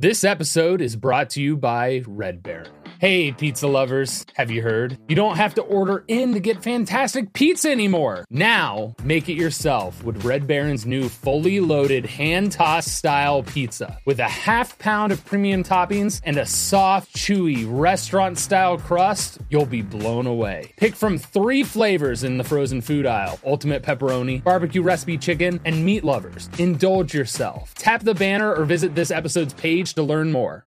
This episode is brought to you by Red Baron. Hey, pizza lovers, have you heard? You don't have to order in to get fantastic pizza anymore. Now, make it yourself with Red Baron's new fully loaded hand tossed style pizza. With a half pound of premium toppings and a soft, chewy restaurant style crust, you'll be blown away. Pick from three flavors in the frozen food aisle ultimate pepperoni, barbecue recipe chicken, and meat lovers. Indulge yourself. Tap the banner or visit this episode's page to learn more.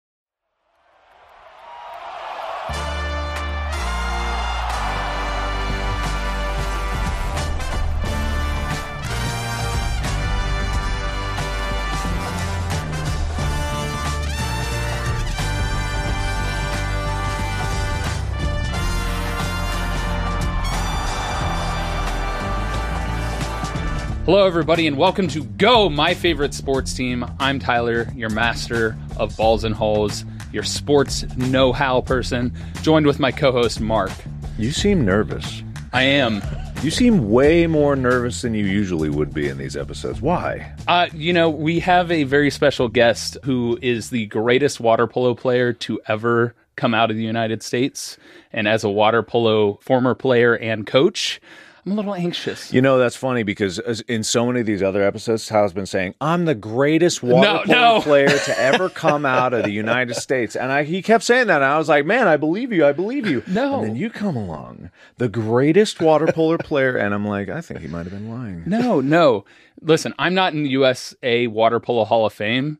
Hello, everybody, and welcome to Go, my favorite sports team. I'm Tyler, your master of balls and holes, your sports know how person, joined with my co host, Mark. You seem nervous. I am. You seem way more nervous than you usually would be in these episodes. Why? Uh, you know, we have a very special guest who is the greatest water polo player to ever come out of the United States. And as a water polo former player and coach, I'm a little anxious. You know, that's funny because as- in so many of these other episodes, Tyler's been saying, I'm the greatest water No, polo no. player to ever come out of the United States. And I, he kept saying that. And I was like, man, I believe you. I believe you. No. And then you come along, the greatest water polo player. And I'm like, I think he might have been lying. No, no. Listen, I'm not in the USA Water Polo Hall of Fame.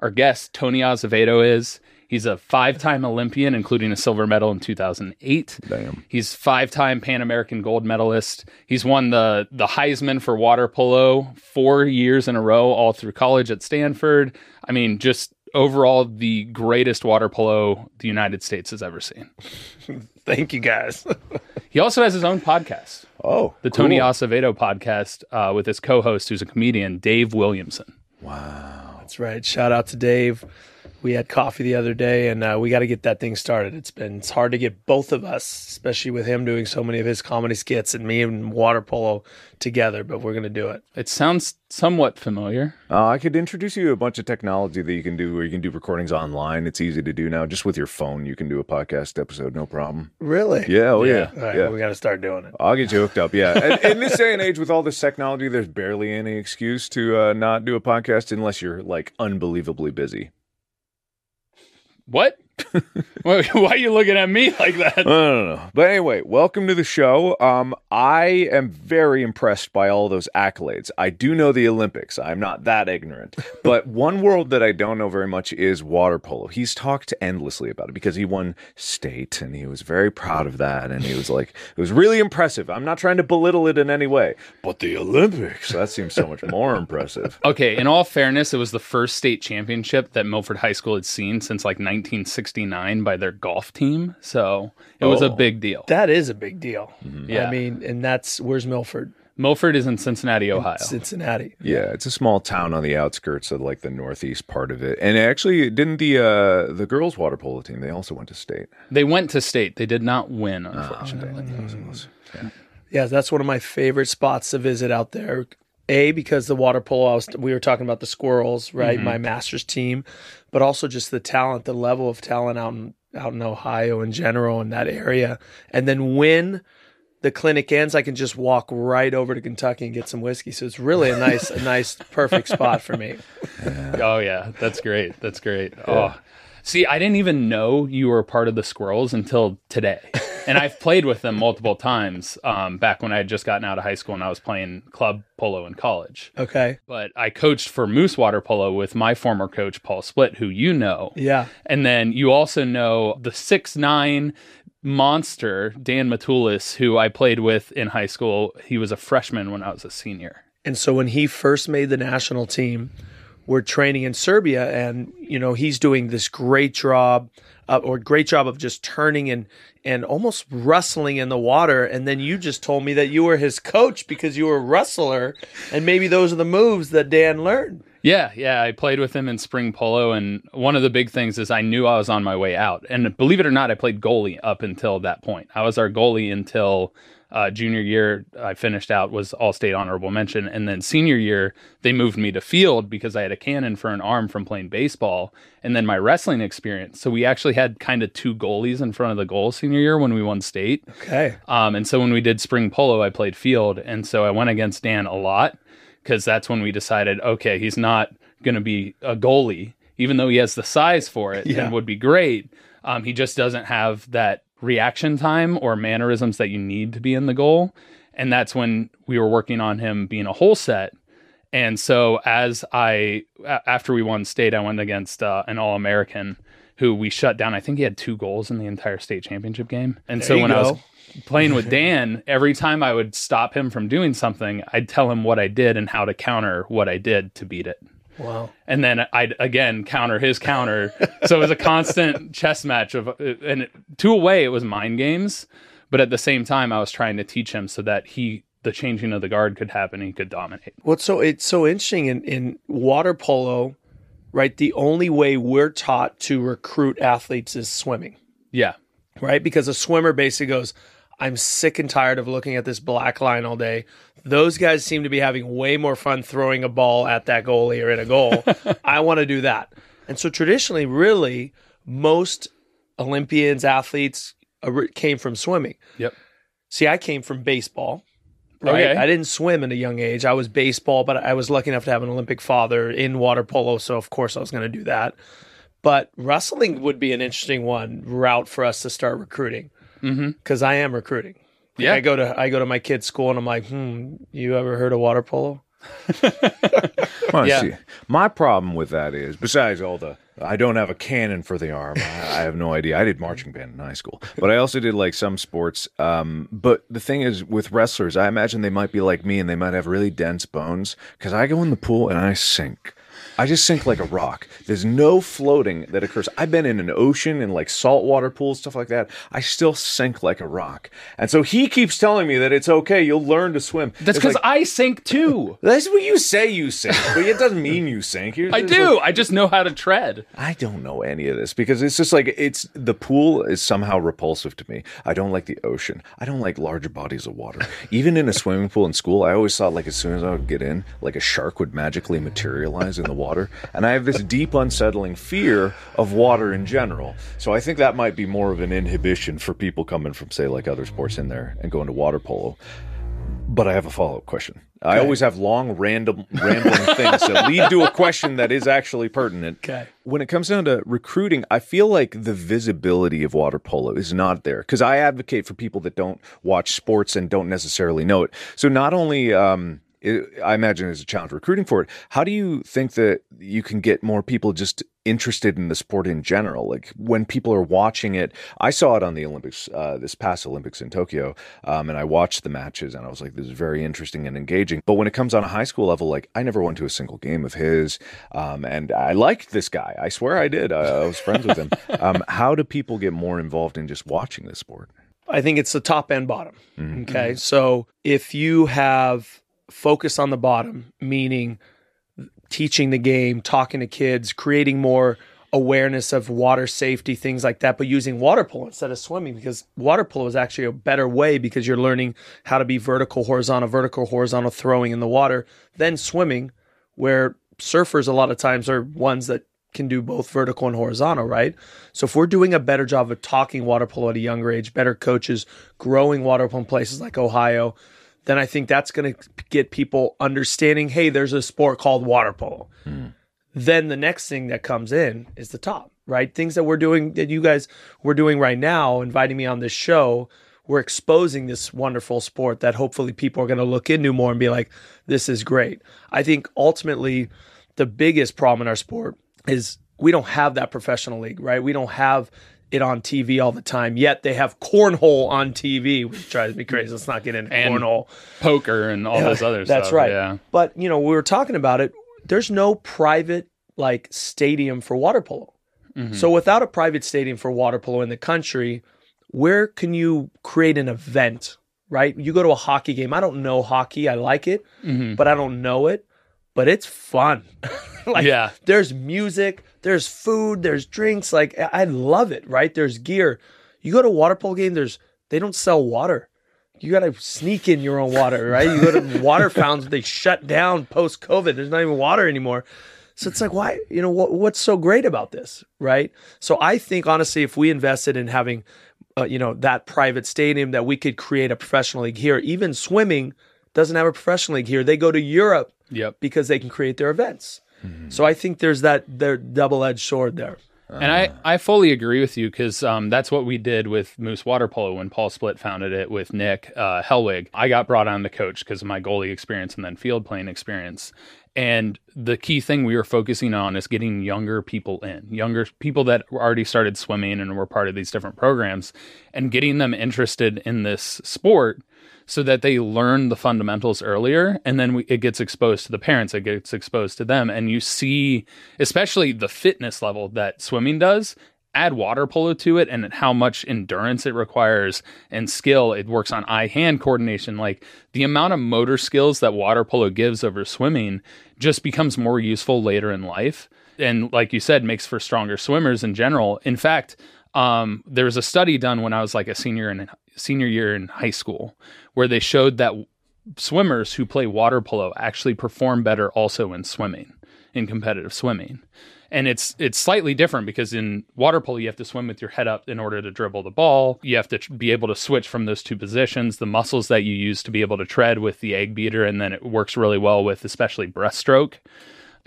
Our guest, Tony Azevedo, is. He's a five time Olympian, including a silver medal in 2008. Damn. He's five time Pan American gold medalist. He's won the, the Heisman for water polo four years in a row, all through college at Stanford. I mean, just overall, the greatest water polo the United States has ever seen. Thank you guys. He also has his own podcast, Oh, the Tony. Azevedo podcast, uh, with his co host, who's a comedian, Dave Williamson. Wow. That's right. Shout out to Dave. We had coffee the other day, and uh, we got to get that thing started. It's been it's hard to get both of us, especially with him doing so many of his comedy skits and me and water polo together. But we're gonna do it. It sounds somewhat familiar. Uh, I could introduce you to a bunch of technology that you can do where you can do recordings online. It's easy to do now. Just with your phone, you can do a podcast episode, no problem. Really? Yeah, oh yeah. All right, yeah. we got to start doing it. I'll get you hooked up. Yeah. And in this day and age, with all this technology, there's barely any excuse to uh, not do a podcast unless you're like unbelievably busy. What? Why why are you looking at me like that? I don't know. But anyway, welcome to the show. Um, I am very impressed by all those accolades. I do know the Olympics. I'm not that ignorant. But one world that I don't know very much is water polo. He's talked endlessly about it because he won state and he was very proud of that. And he was like, it was really impressive. I'm not trying to belittle it in any way. But the Olympics, that seems so much more impressive. Okay, in all fairness, it was the first state championship that Milford High School had seen since like 1969 by their golf team. So it was a Oh. big deal. That is a big deal. Mm-hmm. Yeah. I mean, and that's where's Milford, Milford is in Cincinnati, Ohio. Cincinnati. Yeah, it's a small town on the outskirts of like the northeast part of it. And actually, didn't the uh, the girls water polo team? They also went to state. They went to state. They did not win, Oh, unfortunately. Yeah, that's one of my favorite spots to visit out there. A because the water polo. I was, we were talking about the squirrels, right? Mm-hmm. My master's team, but also just the talent, the level of talent out in out in Ohio in general in that area. And then when the clinic ends, I can just walk right over to Kentucky and get some whiskey. So it's really a nice, a nice, perfect spot for me. Oh yeah, that's great. That's great. Oh, see, I didn't even know you were part of the Squirrels until today, and I've played with them multiple times. Um, back when I had just gotten out of high school and I was playing club polo in college. Okay. But I coached for Moose Water Polo with my former coach Paul Split, who you know. Yeah. And then you also know the six nine monster Dan Matulis, who I played with in high school. He was a freshman when I was a senior. And so when he first made the national team, we're training in Serbia, and you know he's doing this great job, uh, or great job of just turning and and almost wrestling in the water. And then you just told me that you were his coach because you were a wrestler, and maybe those are the moves that Dan learned. Yeah, yeah. I played with him in spring polo, and one of the big things is I knew I was on my way out. And believe it or not, I played goalie up until that point. I was our goalie until uh, junior year. I finished out was all state honorable mention, and then senior year they moved me to field because I had a cannon for an arm from playing baseball, and then my wrestling experience. So we actually had kind of two goalies in front of the goal senior year when we won state. Okay. Um, and so when we did spring polo, I played field, and so I went against Dan a lot because that's when we decided, okay, he's not going to be a goalie, even though he has the size for it Yeah. and would be great. Um, he just doesn't have that reaction time or mannerisms that you need to be in the goal. And that's when we were working on him being a whole set. And so as I, after we won state, I went against uh, an All American who we shut down. I think he had two goals in the entire state championship game. And so you when I was go. Playing with Dan, every time I would stop him from doing something, I'd tell him what I did and how to counter what I did to beat it. Wow. And then I'd again counter his counter. so it was a constant chess match of, and to a way, it was mind games. But at the same time, I was trying to teach him so that he, the changing of the guard could happen, he could dominate. What's so it's so interesting in, in water polo, right? The only way we're taught to recruit athletes is swimming, Yeah. right? Because a swimmer basically goes, I'm sick and tired of looking at this black line all day. Those guys seem to be having way more fun throwing a ball at that goalie or in a goal. I want to do that. And so traditionally, really, most Olympians, athletes uh, came from swimming. Yep. See, I came from baseball. Right. Okay. I didn't swim at a young age. I was baseball, but I was lucky enough to have an Olympic father in water polo, so of course I was going to do that. But wrestling would be an interesting one route for us to start recruiting Mm-hmm. because I am recruiting. Like, Yeah. I go to I go to my kid's school and I'm like, hmm, you ever heard of water polo? Well, Yeah. see, my problem with that is, besides all the, I don't have a cannon for the arm. I, I have no idea. I did marching band in high school, but I also did like some sports. Um, but the thing is, with wrestlers, I imagine they might be like me and they might have really dense bones because I go in the pool and I sink. I just sink like a rock. There's no floating that occurs. I've been in an ocean and like saltwater pools, stuff like that. I still sink like a rock. And so he keeps telling me that it's okay. You'll learn to swim. That's because like, I sink too. that's what you say you sink, but it doesn't mean you sink. You're I do. like- I just know how to tread. I don't know any of this because it's just like it's the pool is somehow repulsive to me. I don't like the ocean. I don't like larger bodies of water. Even in a swimming pool in school, I always thought like as soon as I would get in, like a shark would magically materialize in the water. And I have this deep unsettling fear of water in general. So I think that might be more of an inhibition for people coming from say like other sports in there and going to water polo. But I have a follow up question. I always have long, random, rambling things that lead to a question that is actually pertinent. Okay. When it comes down to recruiting, I feel like the visibility of water polo is not there because I advocate for people that don't watch sports and don't necessarily know it. So not only, um, it, I imagine there's a challenge recruiting for it. How do you think that you can get more people just interested in the sport in general? Like when people are watching it, I saw it on the Olympics, uh, this past Olympics in Tokyo, um, and I watched the matches and I was like, this is very interesting and engaging. But when it comes on a high school level, like I never went to a single game of his, um, and I liked this guy. I swear I did. I, I was friends with him. Um, how do people get more involved in just watching this sport? I think it's the top and bottom. Okay. So if you have focus on the bottom, meaning teaching the game, talking to kids, creating more awareness of water safety, things like that, but using water polo instead of swimming because water polo is actually a better way because you're learning how to be vertical, horizontal, vertical, horizontal throwing in the water than swimming, where surfers a lot of times are ones that can do both vertical and horizontal, right? So if we're doing a better job of talking water polo at a younger age, better coaches, growing water polo in places like Ohio, then I think that's going to get people understanding, hey, there's a sport called water polo. Hmm. Then the next thing that comes in is the top, right? Things that we're doing that you guys we're doing right now, inviting me on this show, we're exposing this wonderful sport that hopefully people are going to look into more and be like, this is great. I think ultimately the biggest problem in our sport is we don't have that professional league, right? We don't have it on TV all the time. Yet they have cornhole on TV, which drives me crazy. Let's not get into And cornhole. Poker and all those other stuff. That's right. Yeah. But you know, we were talking about it. There's no private like stadium for water polo. Mm-hmm. So without a private stadium for water polo in the country, where can you create an event? Right? You go to a hockey game. I don't know hockey. I like it, Mm-hmm. but I don't know it. But it's fun. like Yeah. there's music, there's food, there's drinks. Like I love it, right? There's gear. You go to a water polo game, there's they don't sell water. You gotta sneak in your own water, right? You go to water fountains, they shut down post COVID. There's not even water anymore. So it's like, why? You know, what, what's so great about this, right? So I think honestly, if we invested in having, uh, you know, that private stadium, that we could create a professional league here. Even swimming doesn't have a professional league here. They go to Europe Yep. because they can create their events. So I think there's that their double edged sword there. And I, I fully agree with you because um, that's what we did with Moose Water Polo when Paul Split founded it with Nick uh, Hellwig. I got brought on to coach because of my goalie experience and then field playing experience. And the key thing we were focusing on is getting younger people in, younger people that already started swimming and were part of these different programs, and getting them interested in this sport so that they learn the fundamentals earlier and then we, it gets exposed to the parents it gets exposed to them and you see especially the fitness level that swimming does add water polo to it and how much endurance it requires and skill it works on eye hand coordination like the amount of motor skills that water polo gives over swimming just becomes more useful later in life and like you said makes for stronger swimmers in general. In fact um, there was a study done when I was like a senior in senior year in high school where they showed that swimmers who play water polo actually perform better also in swimming in competitive swimming. And it's it's slightly different because in water polo you have to swim with your head up in order to dribble the ball. You have to tr- be able to switch from those two positions. The muscles that you use to be able to tread with the egg beater and then it works really well with especially breaststroke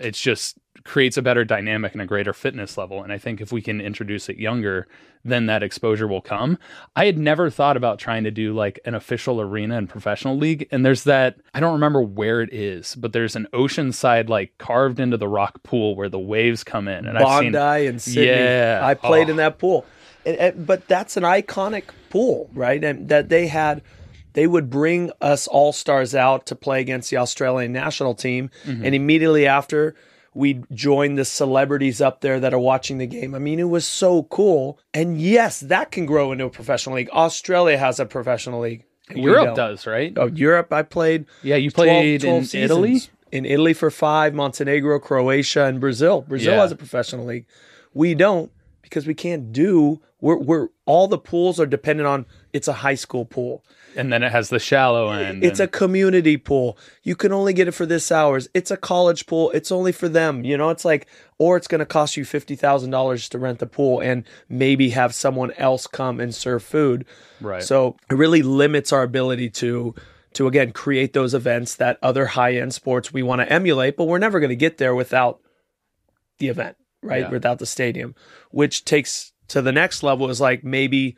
it's just creates a better dynamic and a greater fitness level. And I think if we can introduce it younger, then that exposure will come. I had never thought about trying to do like an official arena and professional league. And there's that, I don't remember where it is, but there's an oceanside like carved into the rock pool where the waves come in. And I've Bondi seen, and Sydney. Yeah. I played Oh. in that pool, and, and- but that's an iconic pool, right? And that they had, they would bring us all stars out to play against the Australian national team, Mm-hmm. and immediately after. we'd join the celebrities up there that are watching the game. I mean, it was so cool. And yes, that can grow into a professional league. Australia has a professional league. Europe does, right? Oh, Europe, I played Yeah, you 12 played 12 in seasons. Italy. In Italy for five, Montenegro, Croatia, and Brazil. Brazil Yeah. has a professional league. We don't because we can't do. We're we're all the pools are dependent on. It's a high school pool. And then it has the shallow end. It's a community pool. You can only get it for this hours. It's a college pool. It's only for them. You know, it's like, or it's going to cost you fifty thousand dollars to rent the pool and maybe have someone else come and serve food. right. So it really limits our ability to to again create those events that other high end sports we want to emulate, but we're never going to get there without the event, right? Yeah. Without the stadium, which takes to the next level is like maybe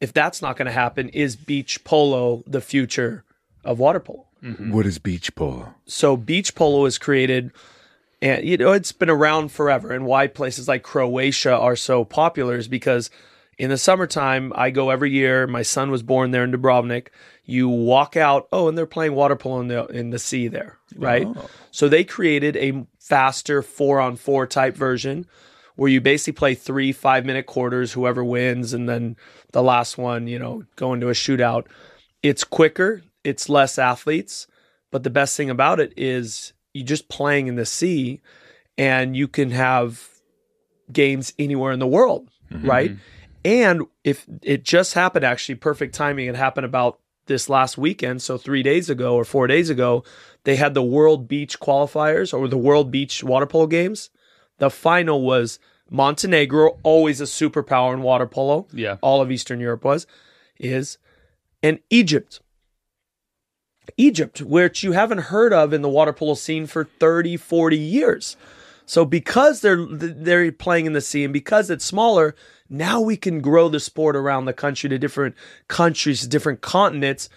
if that's not going to happen, is beach polo the future of water polo? Mm-hmm. What is beach polo? so beach polo is created and you know it's been around forever and why places like croatia are so popular is because in the summertime i go every year my son was born there in dubrovnik you walk out oh and they're playing water polo in the in the sea there right oh. so they created a faster four on four type version where you basically play three five minute quarters whoever wins and then the last one you know go into a shootout it's quicker it's less athletes but the best thing about it is you just playing in the sea and you can have games anywhere in the world, mm-hmm. right? And if it just happened, actually, perfect timing, it happened about this last weekend. So, three days ago or four days ago, they had the World Beach qualifiers or the World Beach water polo games. The final was Montenegro, always a superpower in water polo. yeah. All of Eastern Europe was, is, and Egypt. Egypt, which you haven't heard of in the water polo scene for 30, 40 years. So because they're they're playing in the sea and because it's smaller, now we can grow the sport around the country to different countries, different continents,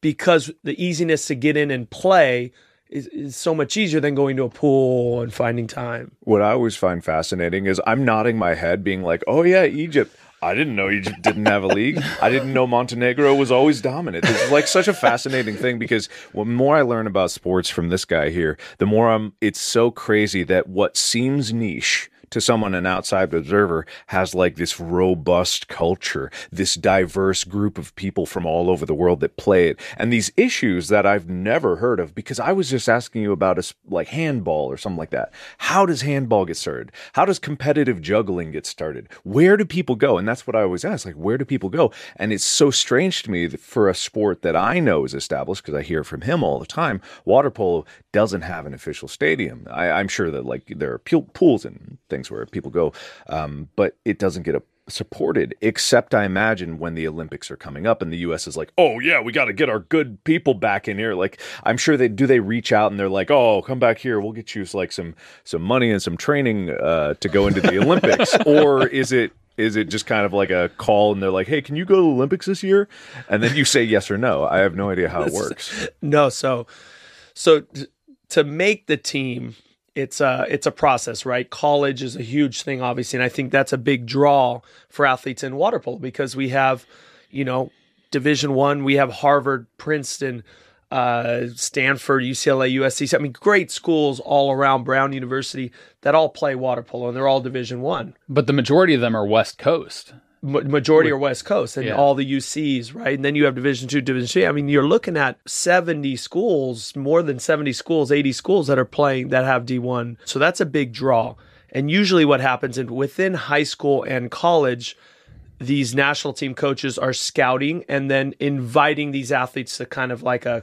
because the easiness to get in and play is, is so much easier than going to a pool and finding time. What I always find fascinating is I'm nodding my head, being like, "Oh yeah, Egypt." I didn't know Egypt didn't have a league. I didn't know Montenegro was always dominant. This is like such a fascinating thing because the more I learn about sports from this guy here, the more I'm. It's so crazy that what seems niche to someone an outside observer has like this robust culture, this diverse group of people from all over the world that play it, and these issues that I've never heard of because I was just asking you about a like handball or something like that. How does handball get started? How does competitive juggling get started? Where do people go? And that's what I always ask, like where do people go? And it's so strange to me for a sport that I know is established because I hear from him all the time, water polo doesn't have an official stadium. I, I'm sure that like there are pools and things where people go, um, but it doesn't get a supported except i imagine when the olympics are coming up and the us is like oh yeah we got to get our good people back in here. Like i'm sure they do they reach out and they're like oh come back here. We'll get you like some some money and some training uh, to go into the olympics. Or is it is it just kind of like a call and they're like hey can you go to the olympics this year? And then you say yes or no. I have no idea how it works. No, so so to make the team, it's a it's a process, right? College is a huge thing, obviously, and I think that's a big draw for athletes in water polo because we have, you know, Division One, we have Harvard, Princeton, uh, Stanford, UCLA, USC. I mean, great schools all around Brown University that all play water polo, and they're all Division One But the majority of them are West Coast. Ma- majority are West Coast and Yeah. all the UCs, right? And then you have Division two, Division three. I mean, you're looking at 70 schools, more than 70 schools, 80 schools that are playing that have D1. So that's a big draw. And usually what happens in within high school and college, these national team coaches are scouting and then inviting these athletes to kind of like a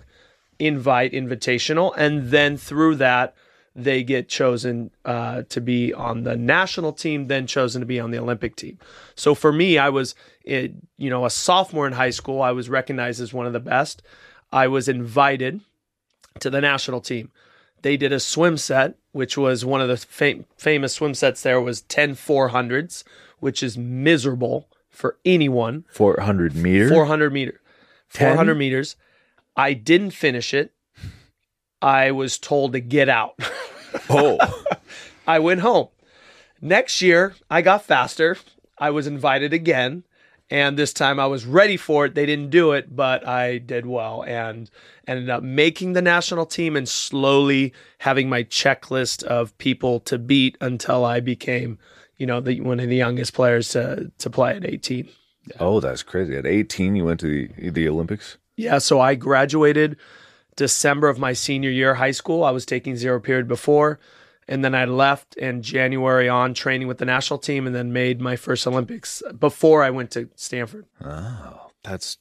invite invitational and then through that they get chosen uh, to be on the national team then chosen to be on the olympic team. So for me i was eh, you know a sophomore in high school i was recognized as one of the best. I was invited to the national team. They did a swim set which was one of the fam- famous swim sets there was 10 400s which is miserable for anyone. 400 meters 400 meter. 10? 400 meters. I didn't finish it i was told to get out. Oh. I went home. Next year i got faster. I was invited again and this time i was ready for it. They didn't do it but i did well and ended up making the national team and slowly having my checklist of people to beat until i became you know the, one of the youngest players to, to play at 18 oh that's crazy. At 18 you went to the, the olympics? Yeah, so I graduated December of my senior year of high school. I was taking zero period before, and then I left in January on training with the national team, and then made my first Olympics before I went to Stanford. oh that's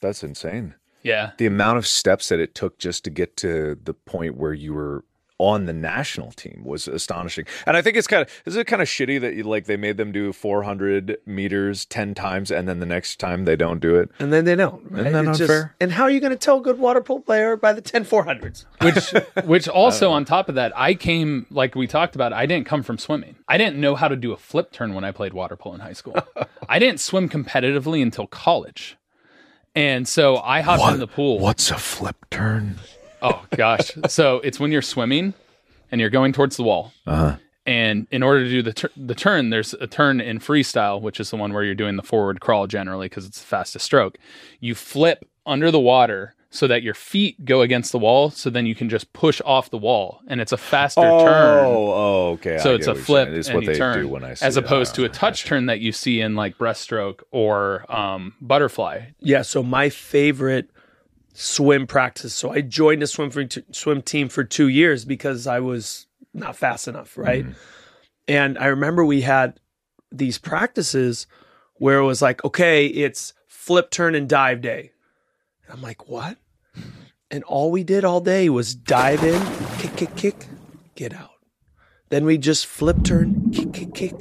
that's insane Yeah. the amount of steps that it took just to get to the point where you were on the national team was astonishing. And I think it's kind of is it kind of shitty that you like they made them do 400 meters 10 times and then the next time they don't do it. And then they don't. Right? Isn't that It's unfair? and how are you going to tell a good water polo player by the 10 400s? which which also on top of that i came like we talked about i didn't come from swimming i didn't know how to do a flip turn when i played water polo in high school i didn't swim competitively until college and so i hopped in the pool What's a flip turn? Oh gosh so it's when you're swimming and you're going towards the wall Uh-huh. and in order to do the, tur- the turn there's a turn in freestyle which is the one where you're doing the forward crawl generally because it's the fastest stroke you flip under the water so that your feet go against the wall so then you can just push off the wall and it's a faster turn oh, okay. so I it's a flip. It's and what you they turn, do when I see as it. opposed to Oh, a touch turn that you see in like breaststroke or um, butterfly. Yeah, so my favorite swim practice. So I joined a swim for, swim team for two years because I was not fast enough, right? Mm-hmm. And I remember we had these practices where it was like, okay, it's flip, turn, and dive day. And I'm like, what? And all we did all day was dive in, kick, kick, kick, get out. Then we just flip, turn, kick, kick, kick.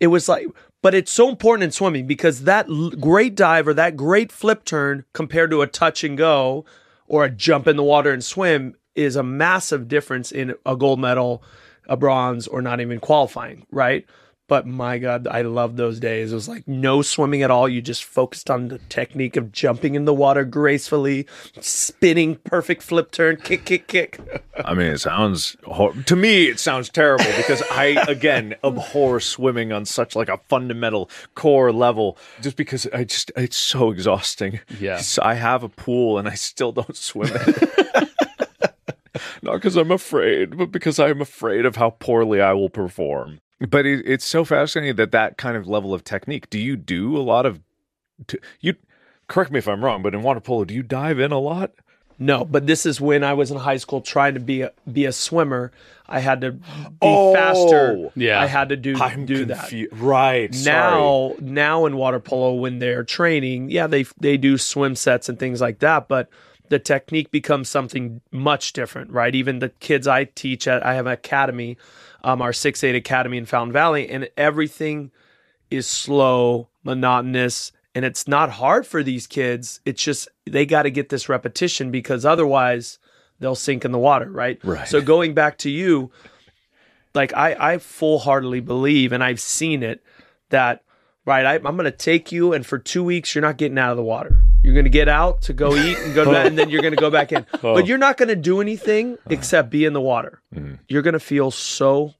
It was like, but it's so important in swimming because that l- great dive or that great flip turn compared to a touch and go or a jump in the water and swim is a massive difference in a gold medal, a bronze, or not even qualifying, right? But my God, I love those days. It was like no swimming at all. You just focused on the technique of jumping in the water gracefully, spinning, perfect flip turn, kick, kick, kick. I mean, it sounds hor- to me. It sounds terrible because I again abhor swimming on such like a fundamental core level. Just because I just it's so exhausting. Yeah. I have a pool and I still don't swim. in it. Not because I'm afraid, but because I'm afraid of how poorly I will perform. But it, it's so fascinating that that kind of level of technique. Do you do a lot of? T- you correct me if I'm wrong, but in water polo, do you dive in a lot? No, but this is when I was in high school trying to be a, be a swimmer. I had to be Oh, faster. Yeah. I had to do I'm do that. confu- Right. sorry. now now in water polo when they're training yeah they they do swim sets and things like that but the technique becomes something much different right even the kids i teach at i have an academy um, our 6-8 academy in fountain valley and everything is slow monotonous and it's not hard for these kids it's just they got to get this repetition because otherwise they'll sink in the water right Right. so going back to you like I, I full heartedly believe, and I've seen it, that right, I, I'm going to take you, and for two weeks you're not getting out of the water. You're going to get out to go eat and go, back, and then you're going to go back in. Oh. But you're not going to do anything except be in the water. Mm. You're going to feel so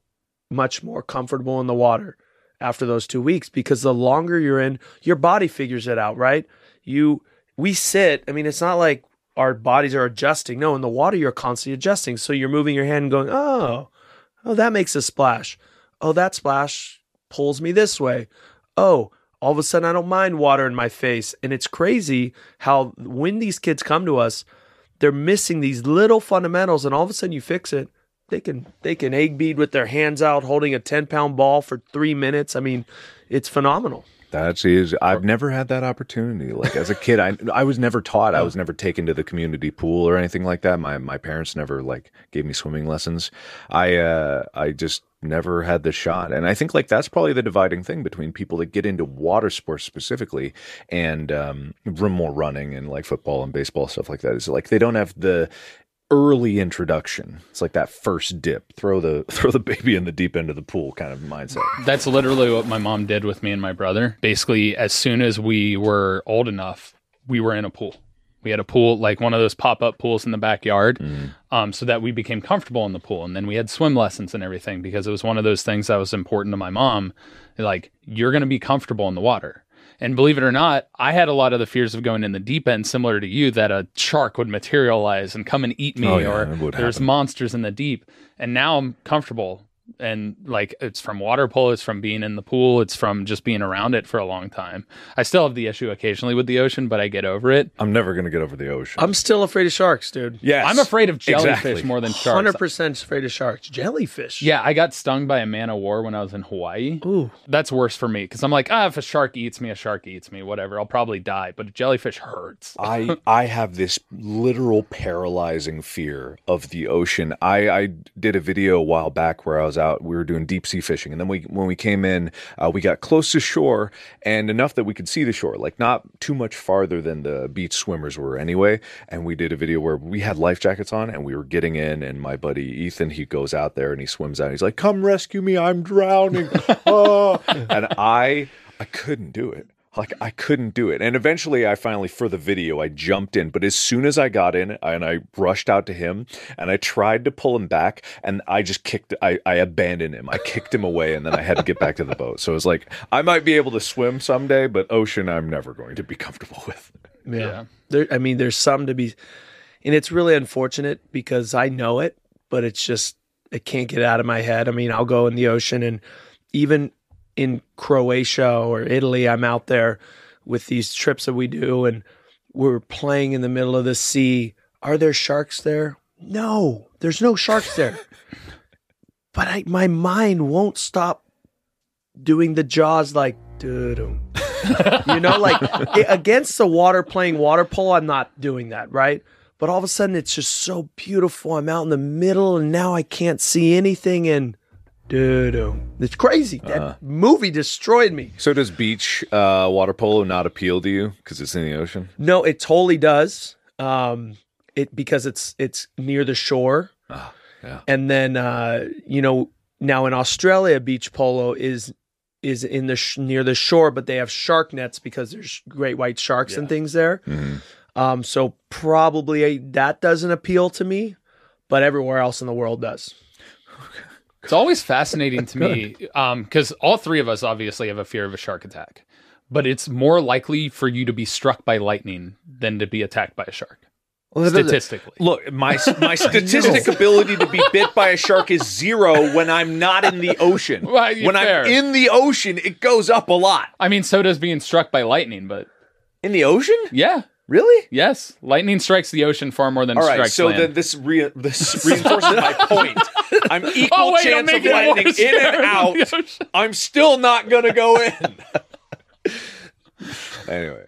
much more comfortable in the water after those two weeks because the longer you're in, your body figures it out, right? You, we sit. I mean, it's not like our bodies are adjusting. No, in the water you're constantly adjusting. So you're moving your hand, and going, oh, oh, that makes a splash. Oh, that splash pulls me this way. Oh, all of a sudden I don't mind water in my face. And it's crazy how when these kids come to us, they're missing these little fundamentals, and all of a sudden you fix it. They can they can egg bead with their hands out, holding a ten pound ball for three minutes. I mean, it's phenomenal. That is, easy. I've never had that opportunity. Like as a kid, I I was never taught. I was never taken to the community pool or anything like that. My my parents never like gave me swimming lessons. I uh I just never had the shot. And I think like that's probably the dividing thing between people that get into water sports specifically and um more running and like football and baseball stuff like that. Is like they don't have the early introduction. It's like that first dip. Throw the throw the baby in the deep end of the pool kind of mindset. That's literally what my mom did with me and my brother. Basically, as soon as we were old enough, we were in a pool. We had a pool, like one of those pop up pools in the backyard, um, so that we became comfortable in the pool. And then we had swim lessons and everything because it was one of those things that was important to my mom. Like, you're going to be comfortable in the water. And believe it or not, I had a lot of the fears of going in the deep end, similar to you, that a shark would materialize and come and eat me, Oh, yeah, or there's happen. monsters in the deep. And now I'm comfortable. And like it's from water polo, it's from being in the pool, it's from just being around it for a long time. I still have the issue occasionally with the ocean, but I get over it. I'm never gonna get over the ocean. I'm still afraid of sharks, dude. yes, I'm afraid of jellyfish exactly. more than sharks. Hundred percent afraid of sharks. Jellyfish. Yeah, I got stung by a man of war when I was in Hawaii. Ooh. That's worse for me because I'm like, ah, if a shark eats me, a shark eats me, whatever. I'll probably die, but a jellyfish hurts. I I have this literal paralyzing fear of the ocean. I I did a video a while back where I was out. We were doing deep sea fishing, and then we when we came in, uh, we got close to shore and enough that we could see the shore, like not too much farther than the beach swimmers were anyway. And we did a video where we had life jackets on, and we were getting in, and my buddy Ethan he goes out there and he swims out. He's like, "Come rescue me! I'm drowning!" oh. and I I couldn't do it. Like I couldn't do it. And eventually I finally for the video I jumped in, but as soon as I got in and I rushed out to him and I tried to pull him back and I just kicked I, I abandoned him. I kicked him away and then I had to get back to the boat. So it was like I might be able to swim someday, but ocean I'm never going to be comfortable with. Yeah. Yeah. There, I mean, there's some to be, and it's really unfortunate because I know it, but it's just, it can't get out of my head. I mean, I'll go in the ocean and even in Croatia or Italy, I'm out there with these trips that we do and we're playing in the middle of the sea. Are there sharks there? No, there's no sharks there. but I, my mind won't stop doing the jaws like, doo you know, like i- against the water playing water polo, I'm not doing that, right? But all of a sudden, it's just so beautiful. I'm out in the middle, and now I can't see anything. And doo it's crazy. That movie destroyed me. So does beach uh, water polo not appeal to you because it's in the ocean? No, it totally does. Um, it because it's it's near the shore, yeah. and then uh, you know now in Australia, beach polo is is in the sh- near the shore, but they have shark nets because there's great white sharks and things there. Um, so probably that doesn't appeal to me, but everywhere else in the world does. It's always fascinating to me um, because all three of us obviously have a fear of a shark attack, but it's more likely for you to be struck by lightning than to be attacked by a shark. statistically. Look, my my statistic ability to be bit by a shark is zero when I'm not in the ocean. Well, you're when fair. I'm in the ocean, it goes up a lot. I mean, so does being struck by lightning, but In the ocean? yeah, Really? yes, lightning strikes the ocean far more than it All right, strikes so land. then this re- this reinforces my point. I'm oh, equal Oh, wait, chance of make it lightning in and out. than. I'm still not gonna go in. anyway.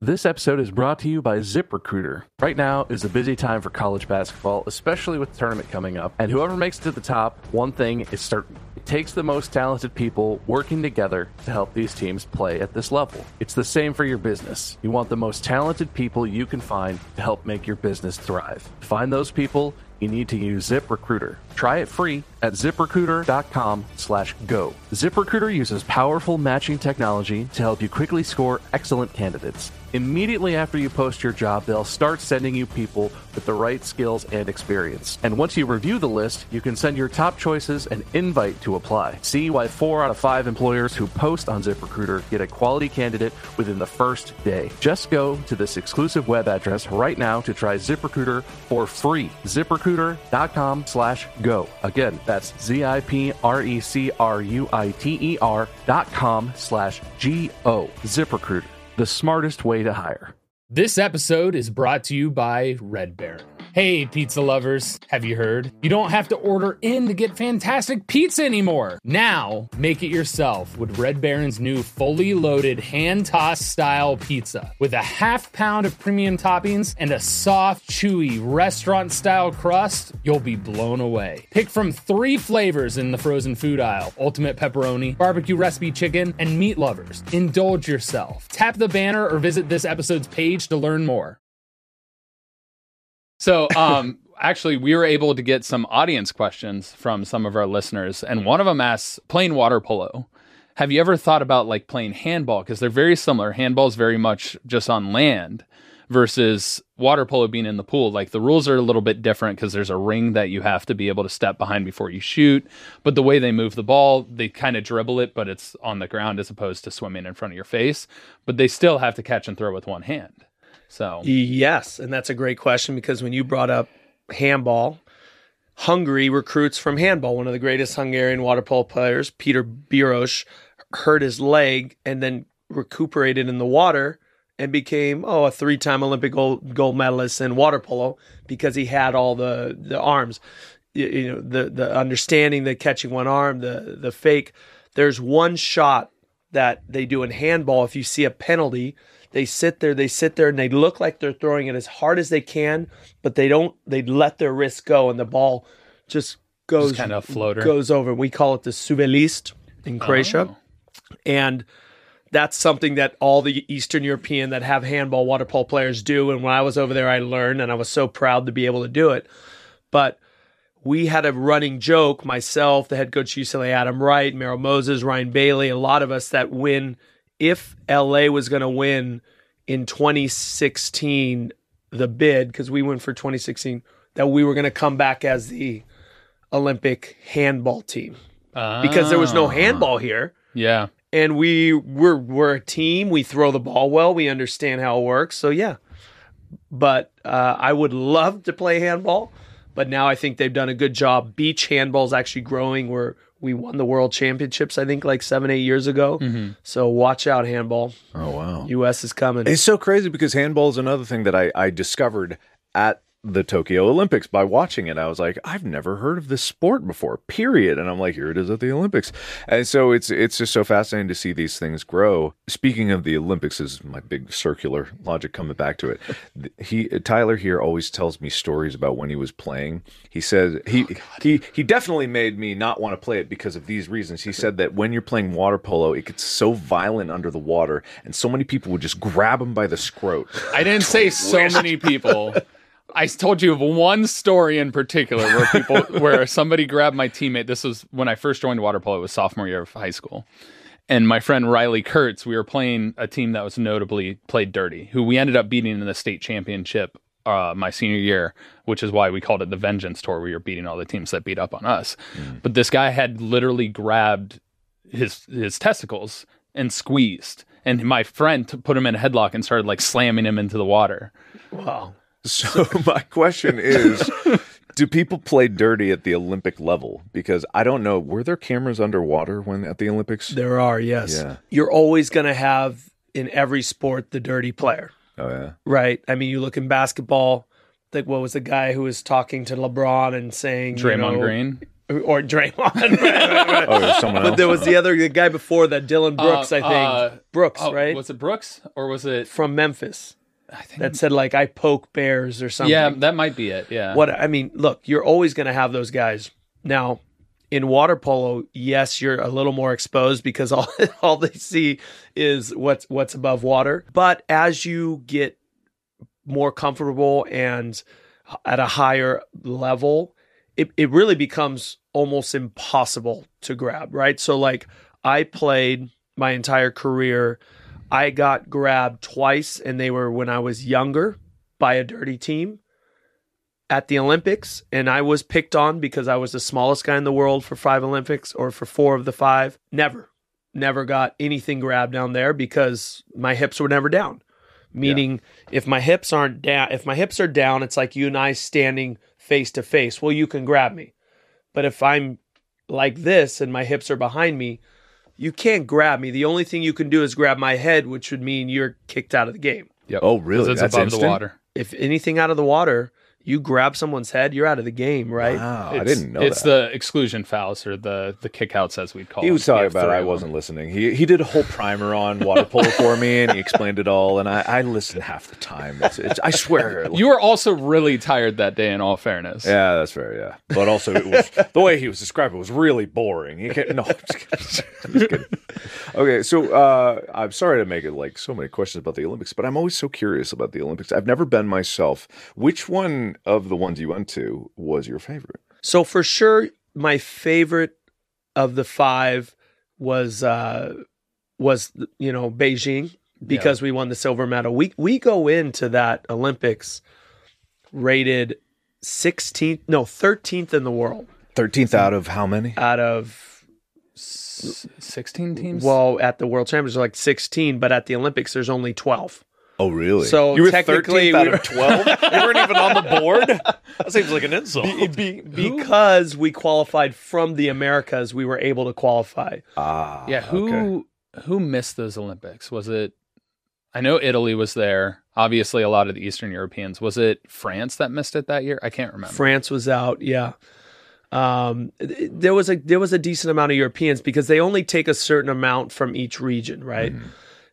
This episode is brought to you by ZipRecruiter. Right now is a busy time for college basketball, especially with the tournament coming up. And whoever makes it to the top, one thing is certain. It takes the most talented people working together to help these teams play at this level. It's the same for your business. You want the most talented people you can find to help make your business thrive. To find those people, you need to use ZipRecruiter. Try it free at ziprecruiter.com slash go. ZipRecruiter uses powerful matching technology to help you quickly score excellent candidates. Immediately after you post your job, they'll start sending you people with the right skills and experience. And once you review the list, you can send your top choices an invite to apply. See why four out of five employers who post on ZipRecruiter get a quality candidate within the first day. Just go to this exclusive web address right now to try ZipRecruiter for free. ZipRecruiter.com slash go. Again, that's Z-I-P-R-E-C-R-U-I-T-E-R dot com slash G-O. ZipRecruiter, the smartest way to hire. This episode is brought to you by Red Baron. Hey, pizza lovers, have you heard? You don't have to order in to get fantastic pizza anymore. Now, make it yourself with Red Baron's new fully loaded hand toss style pizza. With a half pound of premium toppings and a soft, chewy restaurant style crust, you'll be blown away. Pick from three flavors in the frozen food aisle ultimate pepperoni, barbecue recipe chicken, and meat lovers. Indulge yourself. Tap the banner or visit this episode's page to learn more. So, um, actually, we were able to get some audience questions from some of our listeners, and one of them asks, "Playing water polo, have you ever thought about like playing handball? Because they're very similar. Handball is very much just on land." Versus water polo being in the pool, like the rules are a little bit different because there's a ring that you have to be able to step behind before you shoot. But the way they move the ball, they kind of dribble it, but it's on the ground as opposed to swimming in front of your face. But they still have to catch and throw with one hand. So Yes, and that's a great question because when you brought up handball, Hungary recruits from handball. One of the greatest Hungarian water polo players, Peter Biros, hurt his leg and then recuperated in the water and became oh a three-time Olympic gold, gold medalist in water polo because he had all the the arms, you, you know the the understanding, the catching one arm, the the fake. There's one shot that they do in handball. If you see a penalty, they sit there, they sit there, and they look like they're throwing it as hard as they can, but they don't. They let their wrist go, and the ball just goes kind of floater. goes over. We call it the suvelist in oh. Croatia, Oh. and that's something that all the Eastern European that have handball water polo players do. And when I was over there, I learned, and I was so proud to be able to do it. But we had a running joke, myself, the head coach UCLA, Adam Wright, Merrill Moses, Ryan Bailey, a lot of us that win. If LA was going to win in 2016, the bid, because we went for 2016, that we were going to come back as the Olympic handball team because there was no Ah. handball here Yeah. and we we're we're a team. We throw the ball well. We understand how it works. So yeah, but uh, I would love to play handball, but now I think they've done a good job. Beach handball is actually growing. Where we won the world championships, I think like seven eight years ago. Mm-hmm. So watch out, handball. Oh wow. U.S. is coming. It's so crazy because handball is another thing that I, I discovered at the Tokyo Olympics by watching it. I was like, I've never heard of this sport before, period. And I'm like, here it is at the Olympics. And so it's it's just so fascinating to see these things grow. Speaking of the Olympics is my big circular logic coming back to it. He Tyler here always tells me stories about when he was playing. He said he oh, he he definitely made me not want to play it because of these reasons. He said that when you're playing water polo, it gets so violent under the water and so many people would just grab him by the scrot. I didn't say so many people. I told you of one story in particular where people, where somebody grabbed my teammate. This was when I first joined water polo. It was sophomore year of high school, and my friend Riley Kurtz. We were playing a team that was notably played dirty, who we ended up beating in the state championship uh, my senior year, which is why we called it the Vengeance Tour. We were beating all the teams that beat up on us. But this guy had literally grabbed his his testicles and squeezed and my friend put him in a headlock and started like slamming him into the water. Wow. So my question is do people play dirty at the Olympic level? Because I don't know, were there cameras underwater when at the Olympics? There are, yes. Yeah. You're always going to have in every sport the dirty player, Oh yeah. right? I mean, you look in basketball, like what was the guy who was talking to LeBron and saying you Draymond know, Green. or Draymond. Right, right, right. Oh, there's someone else. But there was the other the guy before that, Dillon Brooks, Uh, I think. uh, Brooks, Oh, right? Was it Brooks or was it? From Memphis. I think. That said like I poke bears or something. yeah, that might be it. Yeah. What I mean, look, you're always going to have those guys. Now, in water polo, yes, you're a little more exposed because all all they see is what's what's above water. But as you get more comfortable and at a higher level, it, it really becomes almost impossible to grab, right? So like I played my entire career. I got grabbed twice and they were when I was younger by a dirty team at the Olympics, and I was picked on because I was the smallest guy in the world for five Olympics or for four of the five. Never, never got anything grabbed down there because my hips were never down. Meaning, if my hips aren't down, if my hips are down, it's like you and I standing face to face. Well, you can grab me, but if I'm like this and my hips are behind me, you can't grab me. The only thing you can do is grab my head, which would mean you're kicked out of the game. Yep. Oh, really? It's That's above instant? the water. If anything out of the water, you grab someone's head, you're out of the game, right? Wow, I didn't know It's that. the exclusion fouls or the the kickouts as we'd call. It. He was them. We talking about three I wasn't listening. He he did a whole primer on water polo for me, and he explained it all. And I, I listened half the time. It's, it's, I swear. You were also really tired that day. In all fairness, yeah, that's fair. Yeah, but also it was the way he was describing it was really boring. He can't, no, I'm just kidding. I'm just kidding. Okay, so uh, I'm sorry to make it like so many questions about the Olympics, but I'm always so curious about the Olympics. I've never been myself. Which one of the ones you went to was your favorite? So for sure, my favorite of the five was uh was you know Beijing because we won the silver medal. We we go into that Olympics rated 16th no 13th in the world Thirteenth out of how many? out of S- sixteen teams. well at the world championships like 16 but at the olympics there's only 12 Oh, really? So you were technically 13th out we of twelve. you weren't even on the board. That seems like an insult. Be- because we qualified from the americas we were able to qualify Ah, yeah. Who okay. who missed those Olympics? Was it? I know Italy was there. Obviously, a lot of the Eastern Europeans. Was it France that missed it that year? I can't remember. France was out. Yeah. Um, there was a there was a decent amount of Europeans because they only take a certain amount from each region, right?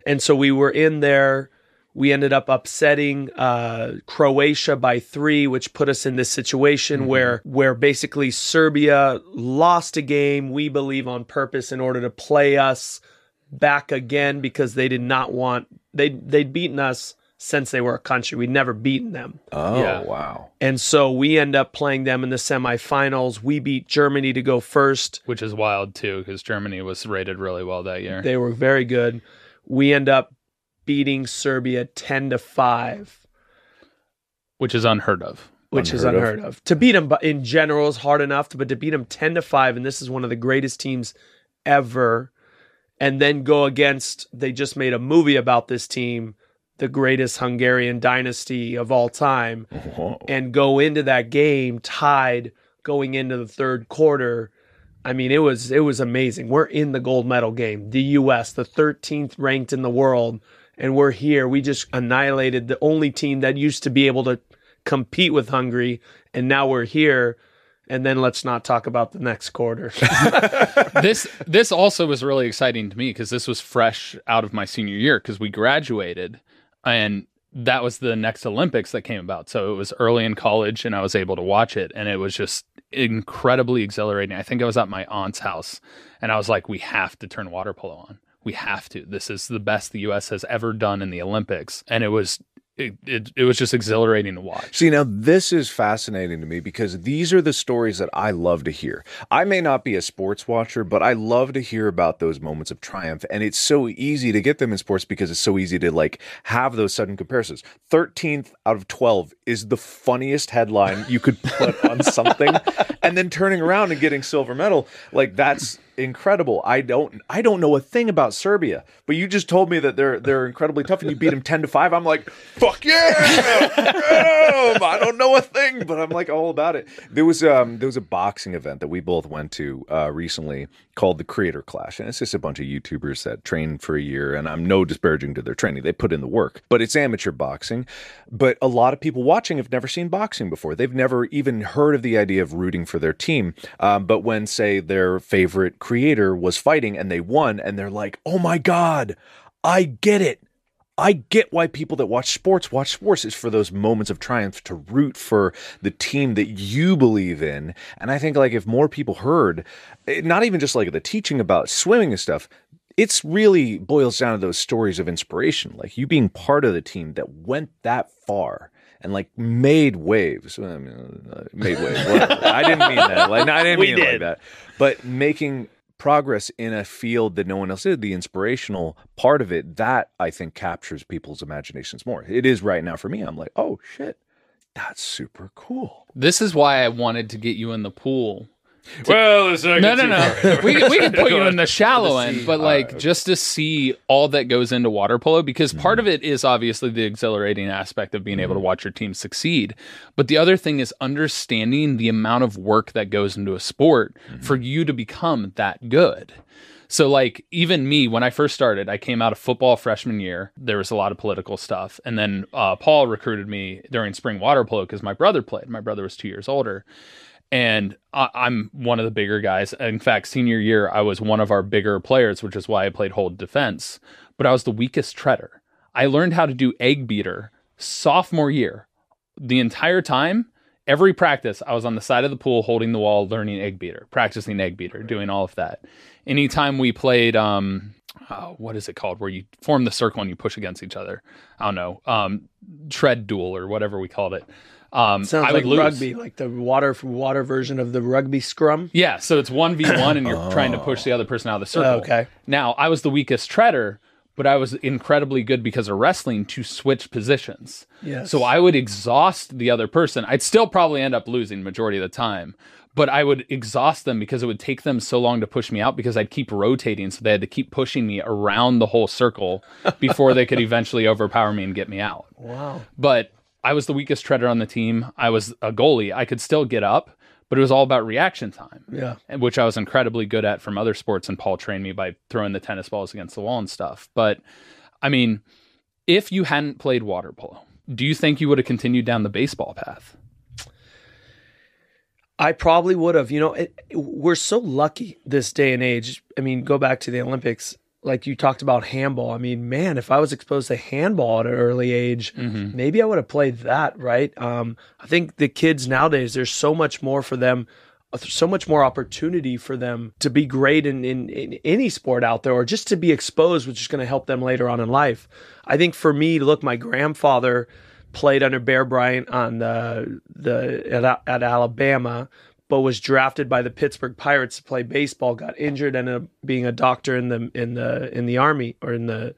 And so we were in there. We ended up upsetting uh, Croatia by three, which put us in this situation where where basically Serbia lost a game. We believe on purpose in order to play us back again because they did not want they they'd beaten us since they were a country. We'd never beaten them. Oh, Yeah. wow. And so we end up playing them in the semifinals. We beat Germany to go first. Which is wild too, because Germany was rated really well that year. They were very good. We end up beating Serbia 10 to 5, which is unheard of. which is Unheard of. of. To beat them in general is hard enough, but to beat them 10 to 5 and this is one of the greatest teams ever and then go against they just made a movie about this team, the greatest Hungarian dynasty of all time. Whoa. and go into that game tied going into the third quarter. I mean, it was it was amazing. We're in the gold medal game. The US, the 13th ranked in the world, and we're here. We just annihilated the only team that used to be able to compete with Hungary, and now we're here. And then let's not talk about the next quarter. this this also was really exciting to me because this was fresh out of my senior year because we graduated and that was the next Olympics that came about. So it was early in college and I was able to watch it and it was just incredibly exhilarating. I think I was at my aunt's house and I was like, we have to turn water polo on. We have to. This is the best the US has ever done in the Olympics. And it was it, it, it was just exhilarating to watch. See, now this is fascinating to me because these are the stories that I love to hear. I may not be a sports watcher, but I love to hear about those moments of triumph. And it's so easy to get them in sports because it's so easy to like have those sudden comparisons. 13th out of 12 is the funniest headline you could put on something. And then turning around and getting silver medal, like that's incredible. I don't I don't know a thing about Serbia, but you just told me that they're they're incredibly tough and you beat them 10 to 5. I'm like, "Fuck yeah!" I don't know a thing, but I'm like all about it. There was um there was a boxing event that we both went to uh recently called the Creator Clash, and it's just a bunch of YouTubers that train for a year and I'm no disparaging to their training. They put in the work, but it's amateur boxing. But a lot of people watching have never seen boxing before. They've never even heard of the idea of rooting for their team. Um, but when say their favorite creator was fighting and they won and they're like, "Oh my god, I get it." I get why people that watch sports watch sports is for those moments of triumph to root for the team that you believe in. And I think like if more people heard, eh, not even just like the teaching about swimming and stuff, it's really boils down to those stories of inspiration, like you being part of the team that went that far and like made waves. I mean, uh, made waves. I didn't mean that. Like I didn't We mean it like that. But making progress in a field that no one else did, the inspirational part of it, that I think captures people's imaginations more. It is right now for me. I'm like, oh shit, that's super cool. This is why I wanted to get you in the pool. Well, it's not No, no, no. we, we can put you in the shallow end, but like just to see all that goes into water polo, because part of it is obviously the exhilarating aspect of being able to watch your team succeed. But the other thing is understanding the amount of work that goes into a sport for you to become that good. So, like, even me, when I first started, I came out of football freshman year. There was a lot of political stuff. And then uh, Paul recruited me during spring water polo because my brother played. My brother was two years older and I, I'm one of the bigger guys. In fact, senior year, I was one of our bigger players, which is why I played hole defense. But I was the weakest treader. I learned how to do egg beater sophomore year. The entire time, every practice, I was on the side of the pool holding the wall, learning egg beater, practicing egg beater, doing all of that. Anytime we played, um, oh, what is it called, where you form the circle and you push against each other? I don't know, um, tread duel or whatever we called it. Um, Sounds I like lose. rugby, like the water water version of the rugby scrum. Yeah, so it's one v one, and you're trying to push the other person out of the circle. Okay. Now I was the weakest treader, but I was incredibly good because of wrestling to switch positions. Yes. So I would exhaust the other person. I'd still probably end up losing majority of the time, but I would exhaust them because it would take them so long to push me out because I'd keep rotating, so they had to keep pushing me around the whole circle before they could eventually overpower me and get me out Wow. but I was the weakest treader on the team. I was a goalie. I could still get up, but it was all about reaction time, Yeah. and- which I was incredibly good at from other sports. And Paul trained me by throwing the tennis balls against the wall and stuff. But I mean, if you hadn't played water polo, do you think you would have continued down the baseball path? I probably would have. You know, it, it- we're so lucky this day and age. I mean, go back to the Olympics. Like you talked about handball. I mean, man, if I was exposed to handball at an early age, maybe I would have played that. Right. Um, I think the kids nowadays, there's so much more for them. uh, So much more opportunity for them to be great in, in, in any sport out there, or just to be exposed, which is going to help them later on in life. I think for me, look, my grandfather played under Bear Bryant on the the at, at Alabama, but was drafted by the Pittsburgh Pirates to play baseball. Got injured, ended up being a doctor in the in the in the army or in the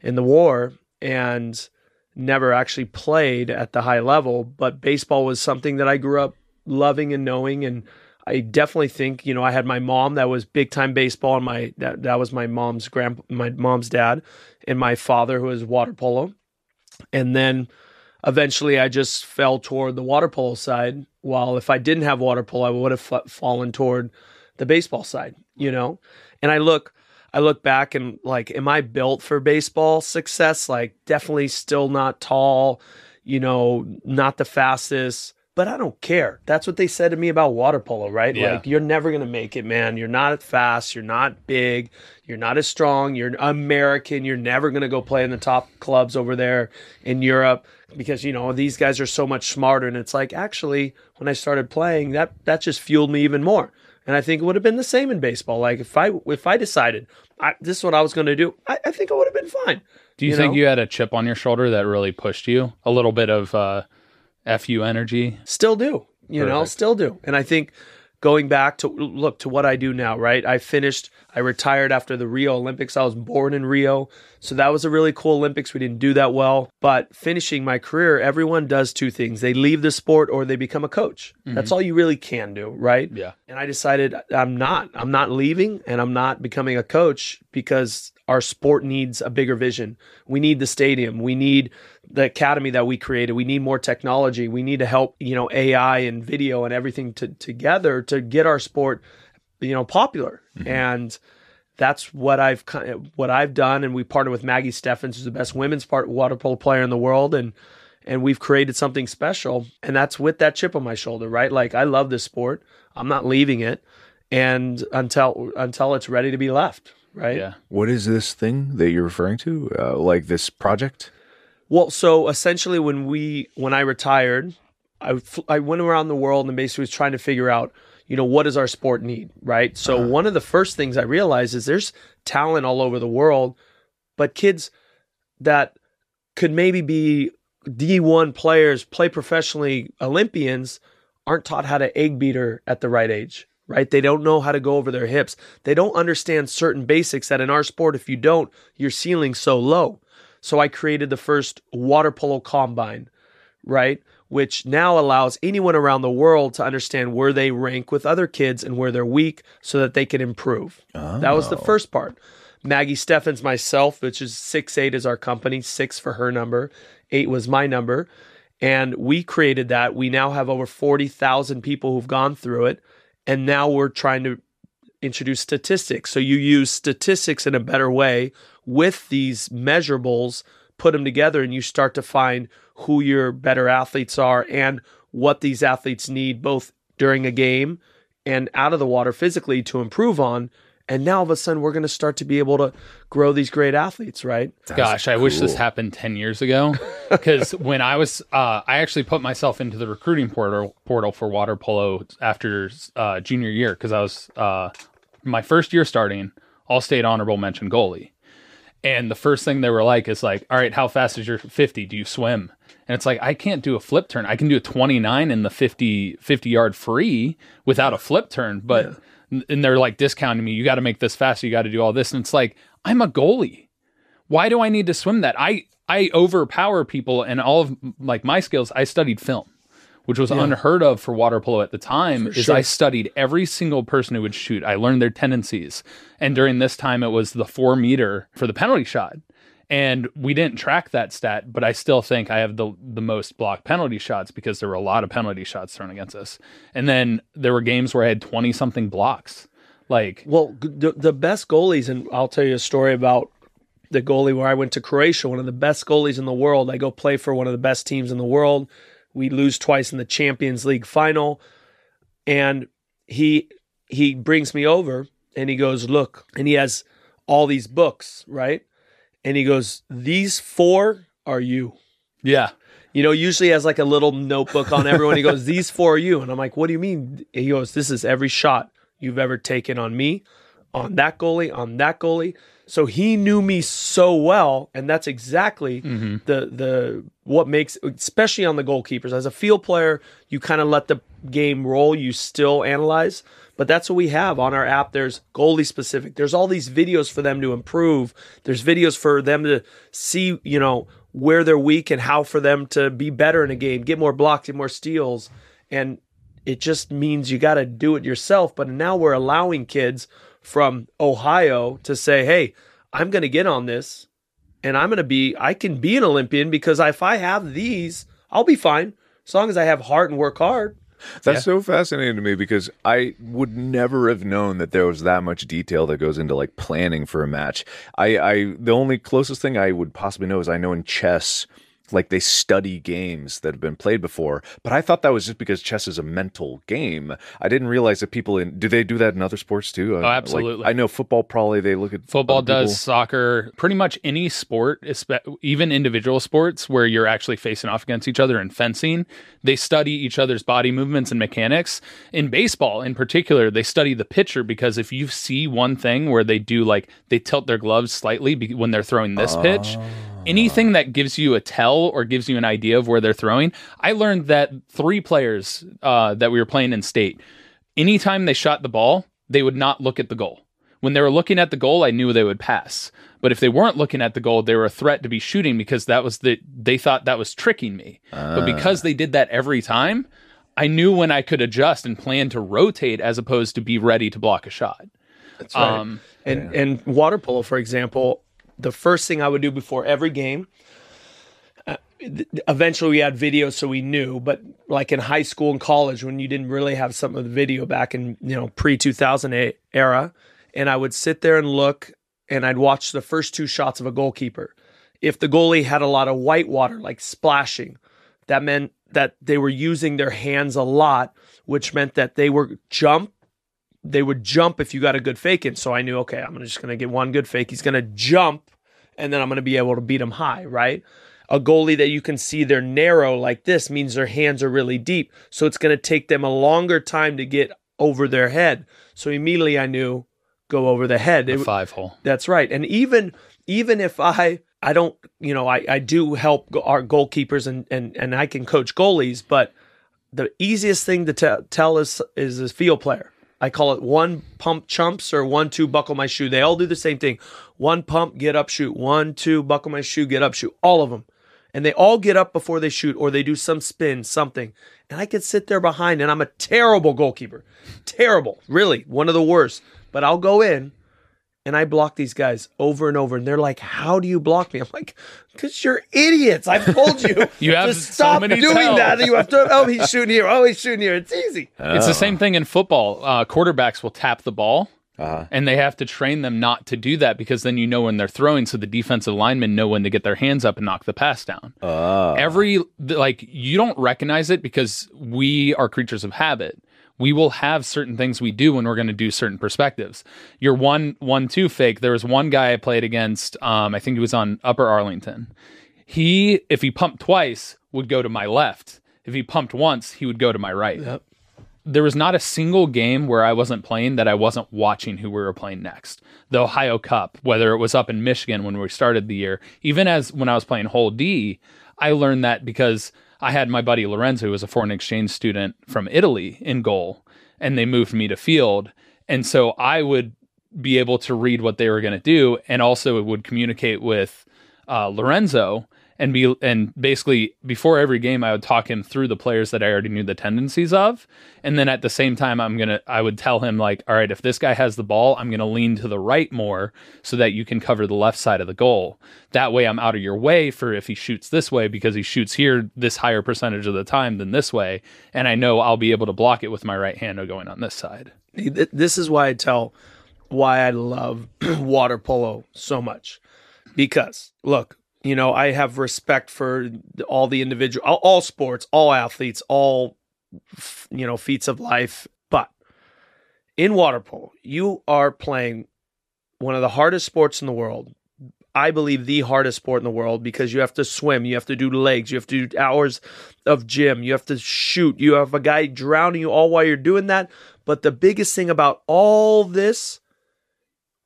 in the war, and never actually played at the high level. But baseball was something that I grew up loving and knowing, and I definitely think you know I had my mom that was big time baseball, and my that that was my mom's grand my mom's dad, and my father who was water polo, and then eventually I just fell toward the water polo side. While if I didn't have water polo, I would have fa- fallen toward the baseball side, you know. And I look, I look back and like, am I built for baseball success? Like, definitely still not tall, you know, not the fastest. But I don't care. That's what they said to me about water polo, right? Yeah. Like, you're never going to make it, man. You're not fast. You're not big. You're not as strong. You're American. You're never going to go play in the top clubs over there in Europe because, you know, these guys are so much smarter. And it's like, actually, when I started playing, that, that just fueled me even more. And I think it would have been the same in baseball. Like, if I, if I decided I, this is what I was going to do, I, I think it would have been fine. Do you, You think know? you had a chip on your shoulder that really pushed you? A little bit of uh, fu energy. Still do, you know, still do. And I think going back to look to what I do now, right? I finished, I retired after the Rio Olympics. I was born in Rio. So that was a really cool Olympics. We didn't do that well. But finishing my career, everyone does two things they leave the sport or they become a coach. Mm-hmm. That's all you really can do, right? Yeah. And I decided I'm not. I'm not leaving and I'm not becoming a coach because our sport needs a bigger vision. We need the stadium. We need the academy that we created. We need more technology. We need to help, you know, AI and video and everything to, together to get our sport, you know, popular. Mm-hmm. And that's what I've what I've done. And we partnered with Maggie Steffens, who's the best women's part water polo player in the world, and and we've created something special. And that's with that chip on my shoulder, right? Like I love this sport. I'm not leaving it, and until until it's ready to be left, right? Yeah. What is this thing that you're referring to? Uh, like this project? Well, so essentially, when we when I retired, I I went around the world and basically was trying to figure out, you know, what does our sport need, right? So uh-huh. one of the first things I realized is there's talent all over the world, but kids that could maybe be D1 players, play professionally, Olympians aren't taught how to egg beater at the right age, right? They don't know how to go over their hips. They don't understand certain basics that in our sport, if you don't, your ceiling's so low. So I created the first water polo combine, right? Which now allows anyone around the world to understand where they rank with other kids and where they're weak so that they can improve. Oh. That was the oh. first part. Maggie Steffens, myself, which is six eight is our company, six for her number, eight was my number. And we created that. We now have over 40,000 people who've gone through it. And now we're trying to introduce statistics. So you use statistics in a better way with these measurables, put them together, and you start to find who your better athletes are and what these athletes need both during a game and out of the water physically to improve on. And now all of a sudden, we're going to start to be able to grow these great athletes, right? That's Gosh, cool. I wish this happened 10 years ago. Because when I was, uh, I actually put myself into the recruiting portal, portal for water polo after uh, junior year because I was uh, my first year starting, all state honorable mention goalie. And the first thing they were like is like, all right, how fast is your 50? Do you swim? And it's like, I can't do a flip turn. I can do a 29 in the 50, 50 yard free without a flip turn. But, yeah. And they're like discounting me. You got to make this fast. You got to do all this. And it's like, I'm a goalie. Why do I need to swim that? I, I overpower people and all of like my skills. I studied film which was yeah. unheard of for water polo at the time, for is sure. I studied every single person who would shoot. I learned their tendencies. And during this time, it was the four meter for the penalty shot. And we didn't track that stat, but I still think I have the the most blocked penalty shots because there were a lot of penalty shots thrown against us. And then there were games where I had 20 something blocks. Like, well, the, the best goalies, and I'll tell you a story about the goalie where I went to Croatia, one of the best goalies in the world. I go play for one of the best teams in the world. We lose twice in the Champions League final. And he he brings me over and he goes, "Look." And he has all these books, right? And he goes, "These four are you." Yeah. You know, usually has like a little notebook on everyone. He goes, "These four are you." And I'm like, "What do you mean?" He goes, "This is every shot you've ever taken on me, on that goalie, on that goalie." So he knew me so well, and that's exactly mm-hmm. the the what makes, especially on the goalkeepers. As a field player, you kind of let the game roll. You still analyze, but that's what we have on our app. There's goalie specific. There's all these videos for them to improve. There's videos for them to see, you know, where they're weak and how for them to be better in a game, get more blocks, get more steals, and it just means you got to do it yourself. But now we're allowing kids from Ohio to say, hey, I'm going to get on this and I'm going to be, I can be an Olympian because if I have these, I'll be fine as long as I have heart and work hard. That's yeah. so fascinating to me because I would never have known that there was that much detail that goes into like planning for a match. I, I the only closest thing I would possibly know is I know in chess like they study games that have been played before. But I thought that was just because chess is a mental game. I didn't realize that people in do they do that in other sports too? Oh, uh, absolutely. Like, I know football probably they look at football does soccer, pretty much any sport, even individual sports where you're actually facing off against each other in fencing. They study each other's body movements and mechanics. In baseball, in particular, they study the pitcher because if you see one thing where they do like they tilt their gloves slightly when they're throwing this pitch oh anything that gives you a tell or gives you an idea of where they're throwing. I learned that three players uh, that we were playing in state, anytime they shot the ball, they would not look at the goal. When they were looking at the goal, I knew they would pass. But if they weren't looking at the goal, they were a threat to be shooting because that was the they thought that was tricking me. But because they did that every time, I knew when I could adjust and plan to rotate as opposed to be ready to block a shot. That's right. Um, and and water polo, for example, the first thing I would do before every game. Uh, eventually, we had video, so we knew. But like in high school and college, when you didn't really have some of the video back in you know pre two thousand eight era, and I would sit there and look, and I'd watch the first two shots of a goalkeeper. If the goalie had a lot of white water, like splashing, that meant that they were using their hands a lot, which meant that they were jump they would jump if you got a good fake in. So I knew, okay, I'm just going to get one good fake. He's going to jump, and then I'm going to be able to beat him high, right? A goalie that you can see they're narrow like this means their hands are really deep. So it's going to take them a longer time to get over their head. So immediately I knew go over the head. the It- five hole. that's right. And even even if I I don't you know I I do help our goalkeepers and and and I can coach goalies, but the easiest thing to tell tell is is a field player. I call it one pump chumps or one two buckle my shoe. They all do the same thing. One pump, get up, shoot. One two buckle my shoe, get up, shoot. All of them. And they all get up before they shoot or they do some spin, something. And I could sit there behind and I'm a terrible goalkeeper. Terrible. Really, one of the worst. But I'll go in and I block these guys over and over, and they're like, "How do you block me?" I'm like, "Cause you're idiots. I've told you, You have to so stop many doing tells. that. You have to. Oh, he's shooting here. Oh, he's shooting here. It's easy. It's the same thing in football. Uh, quarterbacks will tap the ball, Uh-huh. and they have to train them not to do that because then you know when they're throwing, so the defensive linemen know when to get their hands up and knock the pass down. Uh, Every like you don't recognize it because we are creatures of habit. We will have certain things we do when we're going to do certain perspectives. Your one one two fake. There was one guy I played against. Um, I think he was on Upper Arlington. He, if he pumped twice, would go to my left. If he pumped once, he would go to my right Yep. there was not a single game where I wasn't playing that I wasn't watching who we were playing next. The Ohio Cup, whether it was up in Michigan when we started the year, even as when I was playing Hole D, I learned that because I had my buddy Lorenzo, who was a foreign exchange student from Italy, in goal, and they moved me to field. And so I would be able to read what they were going to do, and also would communicate with uh, Lorenzo and be and basically before every game I would talk him through the players that I already knew the tendencies of. And then at the same time I'm going to I would tell him like all right if this guy has the ball I'm going to lean to the right more so that you can cover the left side of the goal. That way I'm out of your way for if he shoots this way because he shoots here this higher percentage of the time than this way. And I know I'll be able to block it with my right hand going on this side. This is why I tell why I love water polo so much. Because look, you know, I have respect for all the individual, all, all sports, all athletes, all you know, feats of life. But in water polo, you are playing one of the hardest sports in the world. I believe the hardest sport in the world because you have to swim, you have to do legs, you have to do hours of gym, you have to shoot, you have a guy drowning you all while you're doing that. But the biggest thing about all this,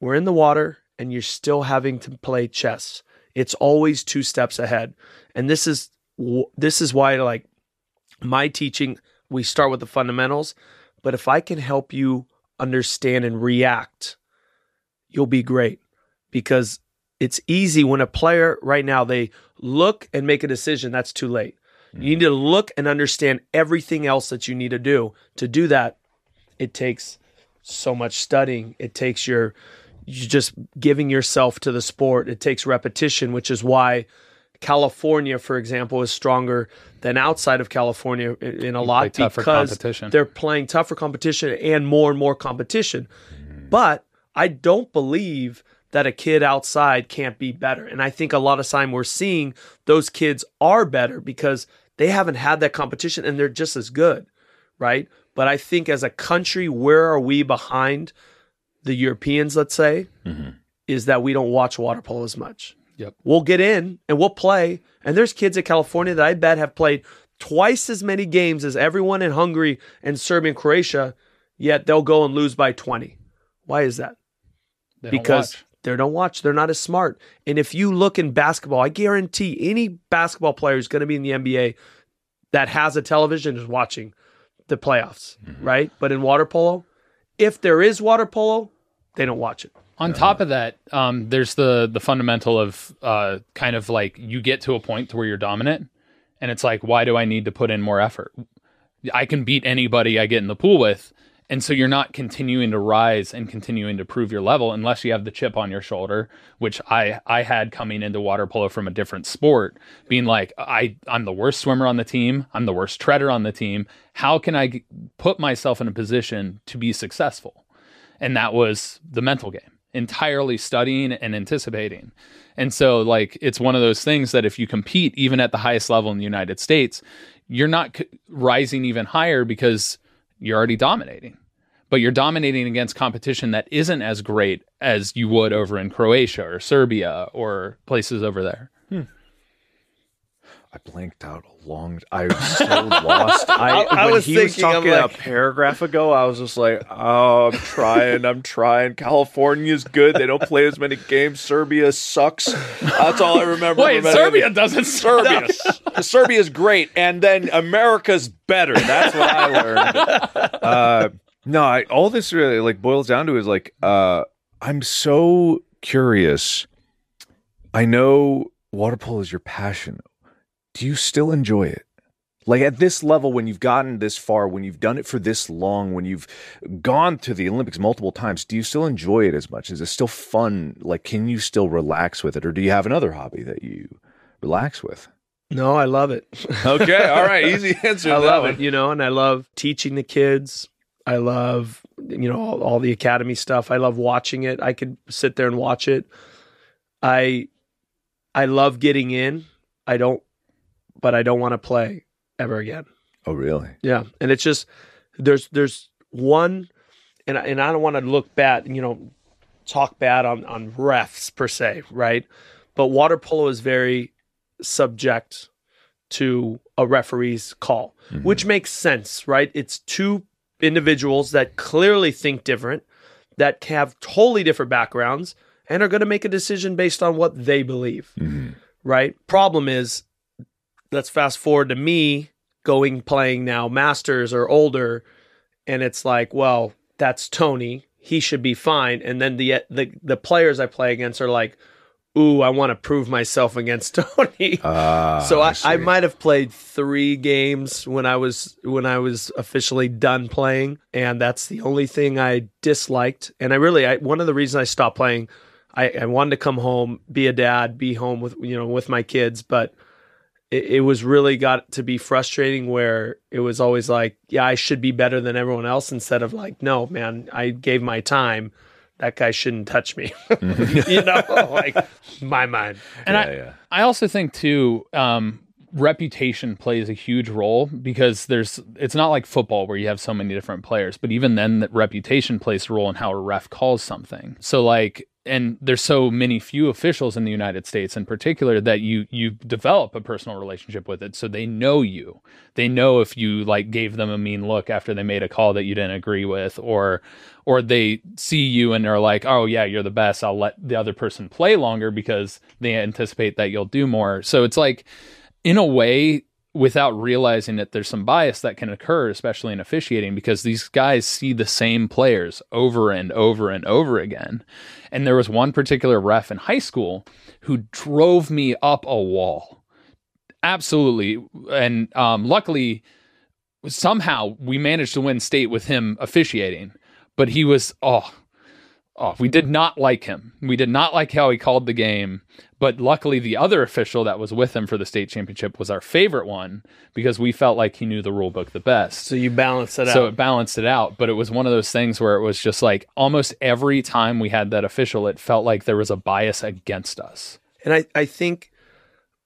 we're in the water and you're still having to play chess. It's always two steps ahead. And this is this is why like my teaching, we start with the fundamentals, but if I can help you understand and react, you'll be great because it's easy when a player right now they look and make a decision that's too late. Mm-hmm. You need to look and understand everything else that you need to do. To do that, it takes so much studying. It takes your you just giving yourself to the sport. It takes repetition, which is why California, for example, is stronger than outside of California in a lot tougher because competition. they're playing tougher competition and more and more competition. But I don't believe that a kid outside can't be better. And I think a lot of time we're seeing those kids are better because they haven't had that competition and they're just as good, right? But I think as a country, where are we behind the Europeans, let's say, mm-hmm. is that we don't watch water polo as much. Yep. We'll get in and we'll play. And there's kids in California that I bet have played twice as many games as everyone in Hungary and Serbia and Croatia, yet they'll go and lose by 20. Why is that? They because watch. they don't watch. They're not as smart. And if you look in basketball, I guarantee any basketball player who's going to be in the NBA that has a television is watching the playoffs, mm-hmm. right? But in water polo, if there is water polo, they don't watch it. On top of that, um, there's the the fundamental of uh, kind of like you get to a point to where you're dominant, and it's like, why do I need to put in more effort? I can beat anybody I get in the pool with, and so you're not continuing to rise and continuing to prove your level unless you have the chip on your shoulder, which I I had coming into water polo from a different sport, being like, I I'm the worst swimmer on the team, I'm the worst treader on the team. How can I g- put myself in a position to be successful? And that was the mental game entirely studying and anticipating. And so like it's one of those things that if you compete even at the highest level in the united states you're not c- rising even higher because you're already dominating. But you're dominating against competition that isn't as great as you would over in croatia or serbia or places over there I blanked out a long. I was so lost. I, I when was he was thinking, I'm talking like- a paragraph ago, I was just like, "Oh, I'm trying. I'm trying. California's good. They don't play as many games. Serbia sucks. That's all I remember. wait from serbia doesn't Serbia. Serbia's great, and then America's better. That's what I learned. Uh, no, I, all this really like boils down to is like uh, I'm so curious. I know water polo is your passion. Do you still enjoy it? Like at this level, when you've gotten this far, when you've done it for this long, when you've gone to the Olympics multiple times, do you still enjoy it as much? Is it still fun? Like, can you still relax with it, or do you have another hobby that you relax with? No, I love it. Okay, all right, easy answer. I love one. it, you know, and I love teaching the kids. I love, you know, all, all the academy stuff. I love watching it. I could sit there and watch it. I, I love getting in. I don't, but I don't want to play ever again. Oh, really? Yeah, and it's just there's there's one, and I, and I don't want to look bad, you know, talk bad on on refs per se, right? But water polo is very subject to a referee's call, mm-hmm. which makes sense, right? It's two individuals that clearly think different, that have totally different backgrounds, and are going to make a decision based on what they believe, mm-hmm. right? Problem is, let's fast forward to me going playing now masters or older and it's like well that's tony. He should be fine. And then the the, the players i play against are like ooh i want to prove myself against tony. Ah, so I, I, see. might have played three games when i was when i was officially done playing and that's the only thing i disliked. And i really I, one of the reasons i stopped playing I, I wanted to come home be a dad be home with you know with my kids but it, it was really got to be frustrating where it was always like, yeah, I should be better than everyone else instead of like, no, man, I gave my time. That guy shouldn't touch me. you know, like my mind. and yeah, I, yeah. I also think too, um, reputation plays a huge role because there's it's not like football where you have so many different players, but even then that reputation plays a role in how a ref calls something. So like and there's so many few officials in the United States in particular that you you develop a personal relationship with it so they know you. They know if you like gave them a mean look after they made a call that you didn't agree with or or they see you and they're like, "Oh yeah, you're the best. I'll let the other person play longer because they anticipate that you'll do more." So it's like in a way without realizing that there's some bias that can occur especially in officiating because these guys see the same players over and over and over again. And there was one particular ref in high school who drove me up a wall. Absolutely. And um, luckily somehow we managed to win state with him officiating but he was oh oh we did not like him. We did not like how he called the game but luckily the other official that was with him for the state championship was our favorite one because we felt like he knew the rule book the best So you balance it out. so it balanced it out but it was one of those things where it was just like almost every time we had that official it felt like there was a bias against us And I, I think,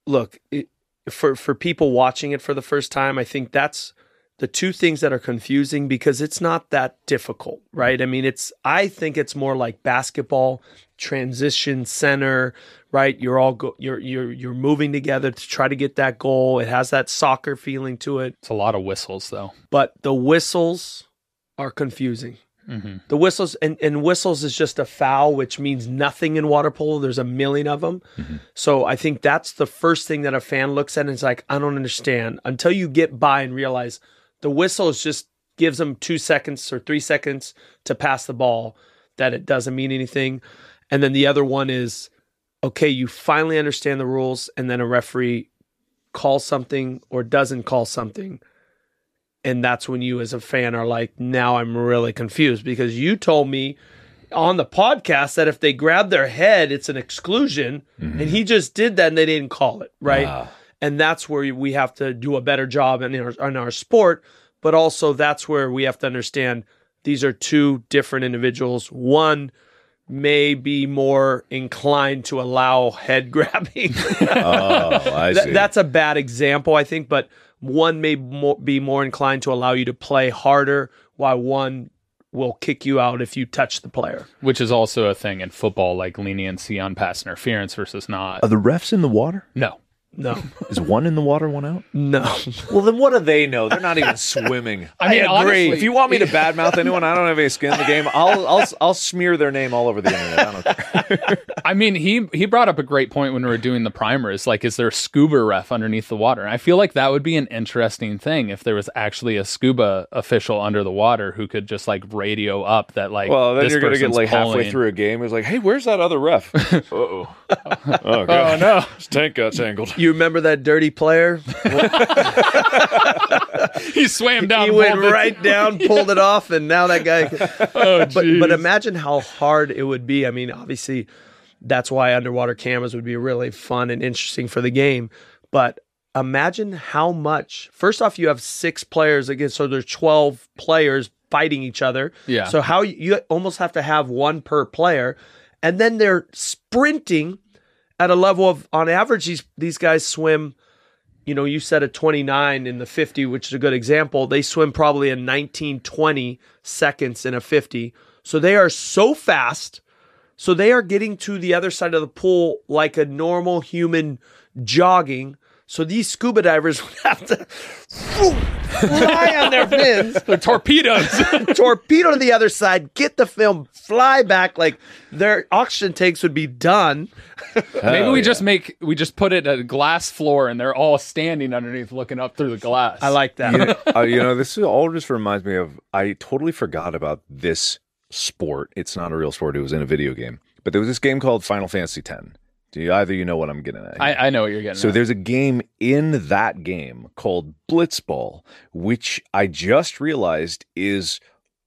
look, it, for for people watching it for the first time, I think that's the two things that are confusing because it's not that difficult, right? I mean, it's I think it's more like basketball transition center, right? You're all go, you're you're you're moving together to try to get that goal. It has that soccer feeling to it, it's a lot of whistles though but the whistles are confusing. hmm The whistles and, and whistles is just a foul, which means nothing in water polo. There's a million of them. So I think that's the first thing that a fan looks at and is like, I don't understand until you get by and realize the whistle is just gives them two seconds or three seconds to pass the ball, that it doesn't mean anything. And then the other one is, okay, you finally understand the rules, and then a referee calls something or doesn't call something. And that's when you, as a fan, are like, now I'm really confused because you told me on the podcast that if they grab their head, it's an exclusion. And he just did that and they didn't call it, right? Ah. And that's where we have to do a better job in our, in our sport. But also, that's where we have to understand these are two different individuals. One may be more inclined to allow head grabbing. Oh, I Th- see. that's a bad example, I think, but one may more, be more inclined to allow you to play harder, while one will kick you out if you touch the player. which is also a thing in football, like leniency on pass interference versus not. Are the refs in the water? No. No, Is one in the water, one out? no. Well, then what do they know? They're not even swimming. I mean, honestly, if you want me to badmouth anyone, I don't have any skin in the game. I'll I'll I'll smear their name all over the internet. I don't care. I mean, he he brought up a great point when we were doing the primers. Like, is there a scuba ref underneath the water? And I feel like that would be an interesting thing if there was actually a scuba official under the water who could just like radio up that like. Well, then this you're gonna get person's like halfway through a game. It's like, hey, where's that other ref? Uh oh. Oh. Oh no! His tank got tangled. You remember that dirty player? He swam down. he went pulled it- right down, pulled it off, and now that guy. Oh, but but imagine how hard it would be. I mean, obviously, that's why underwater cameras would be really fun and interesting for the game. But imagine how much. First off, you have six players against, so there's twelve players fighting each other. Yeah. So how you, you almost have to have one per player, and then they're sprinting at a level of on average these these guys swim you know, you said a 29 in the 50, which is a good example. They swim probably in 19, 20 seconds in a 50. So they are so fast. So they are getting to the other side of the pool like a normal human jogging. So these scuba divers would have to fly on their fins, They're torpedoes. torpedo to the other side, get the film, fly back. Like their oxygen tanks would be done. Maybe Oh, we yeah. just make we just put it a glass floor and they're all standing underneath looking up through the glass. I like that. you know, uh, you know, this all just reminds me of. I totally forgot about this sport. It's not a real sport. It was in a video game, but there was this game called Final Fantasy X. Do you either you know what I'm getting at? I, I know what you're getting. At. So at. there's a game in that game called Blitzball, which I just realized is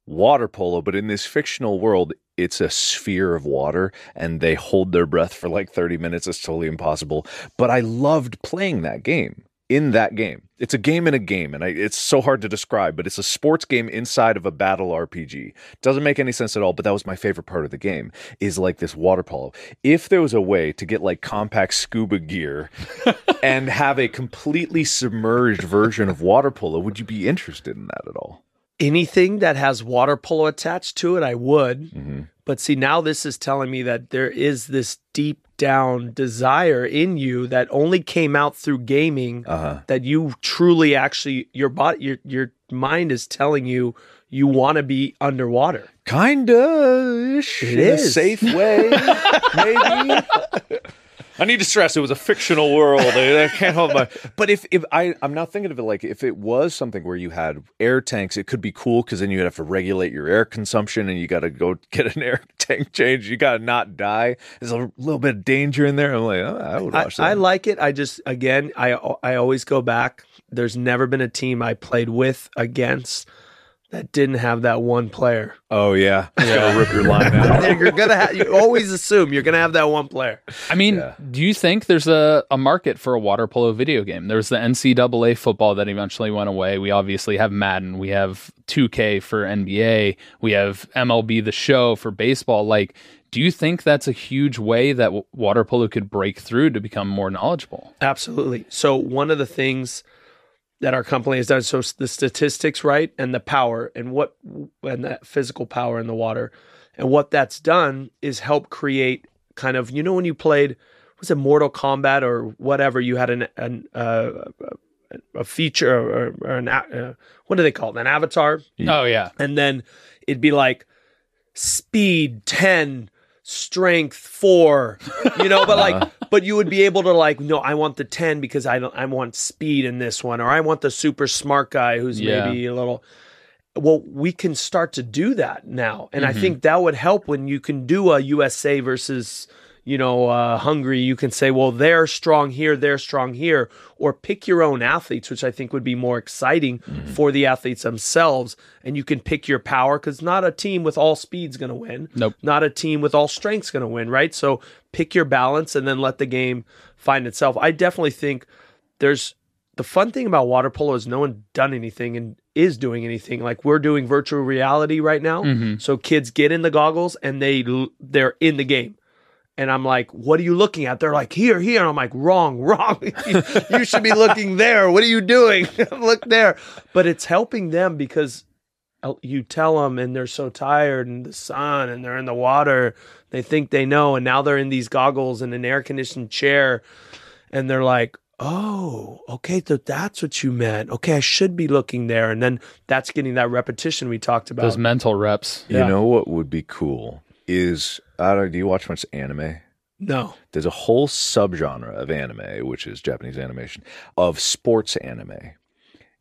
water polo, but in this fictional world, it's a sphere of water and they hold their breath for like 30 minutes. It's totally impossible. But I loved playing that game. In that game, it's a game in a game, and I, it's so hard to describe. But it's a sports game inside of a battle RPG. Doesn't make any sense at all. But that was my favorite part of the game. Is like this water polo. If there was a way to get like compact scuba gear and have a completely submerged version of water polo, would you be interested in that at all? anything that has water polo attached to it, I would. Mm-hmm. But see, now this is telling me that there is this deep down desire in you that only came out through gaming. Uh huh. That you truly, actually, your body, your your mind is telling you you want to be underwater. Kinda ish. It in a safe way, maybe. I need to stress it was a fictional world. I, I can't hold my. But if if I I'm not thinking of it like if it was something where you had air tanks, it could be cool because then you'd have to regulate your air consumption and you got to go get an air tank change. You got to not die. There's a little bit of danger in there. I'm like, oh, I would I, watch that. I like it. I just again, I I always go back. There's never been a team I played with against that didn't have that one player. oh yeah, yeah. rip your line out. you're gonna have. You always assume you're gonna have that one player. I mean, Yeah. do you think there's a, a market for a water polo video game? There was the NCAA football that eventually went away. We obviously have Madden. We have 2K for NBA. We have MLB The Show for baseball. Like, do you think that's a huge way that w- water polo could break through to become more knowledgeable? Absolutely. So one of the things that our company has done, so the statistics, right, and the power, and what, and that physical power in the water, and what that's done is help create kind of, you know, when you played, was it Mortal Kombat or whatever, you had an an uh, a feature or, or an uh, what do they call it, an avatar, Oh, yeah. and then it'd be like speed 10 strength 4 you know but like but you would be able to like no i want the 10 because i don't i want speed in this one or i want the super smart guy who's Yeah. maybe a little well, we can start to do that now. And I mm-hmm. think that would help when you can do a USA versus, you know, uh, Hungary. You can say, well, they're strong here, they're strong here, or pick your own athletes, which I think would be more exciting for the athletes themselves. And you can pick your power because not a team with all speed's going to win. Nope. Not a team with all strength's going to win, right? So pick your balance and then let the game find itself. I definitely think there's the fun thing about water polo is no one done anything and is doing anything. Like we're doing virtual reality right now, so kids get in the goggles and they they're in the game. And I'm like, what are you looking at? They're like, here, here. And I'm like, wrong, wrong. you should be looking there. What are you doing? Look there. But it's helping them because uh, you tell them and they're so tired and the sun and they're in the water. They think they know. And now they're in these goggles in an air conditioned chair. And they're like, oh, okay, so that's what you meant. Okay, I should be looking there. And then that's getting that repetition we talked about. Those mental reps. Yeah. You know what would be cool is I don't. Do you watch much anime? no. There's a whole subgenre of anime, which is Japanese animation, of sports anime,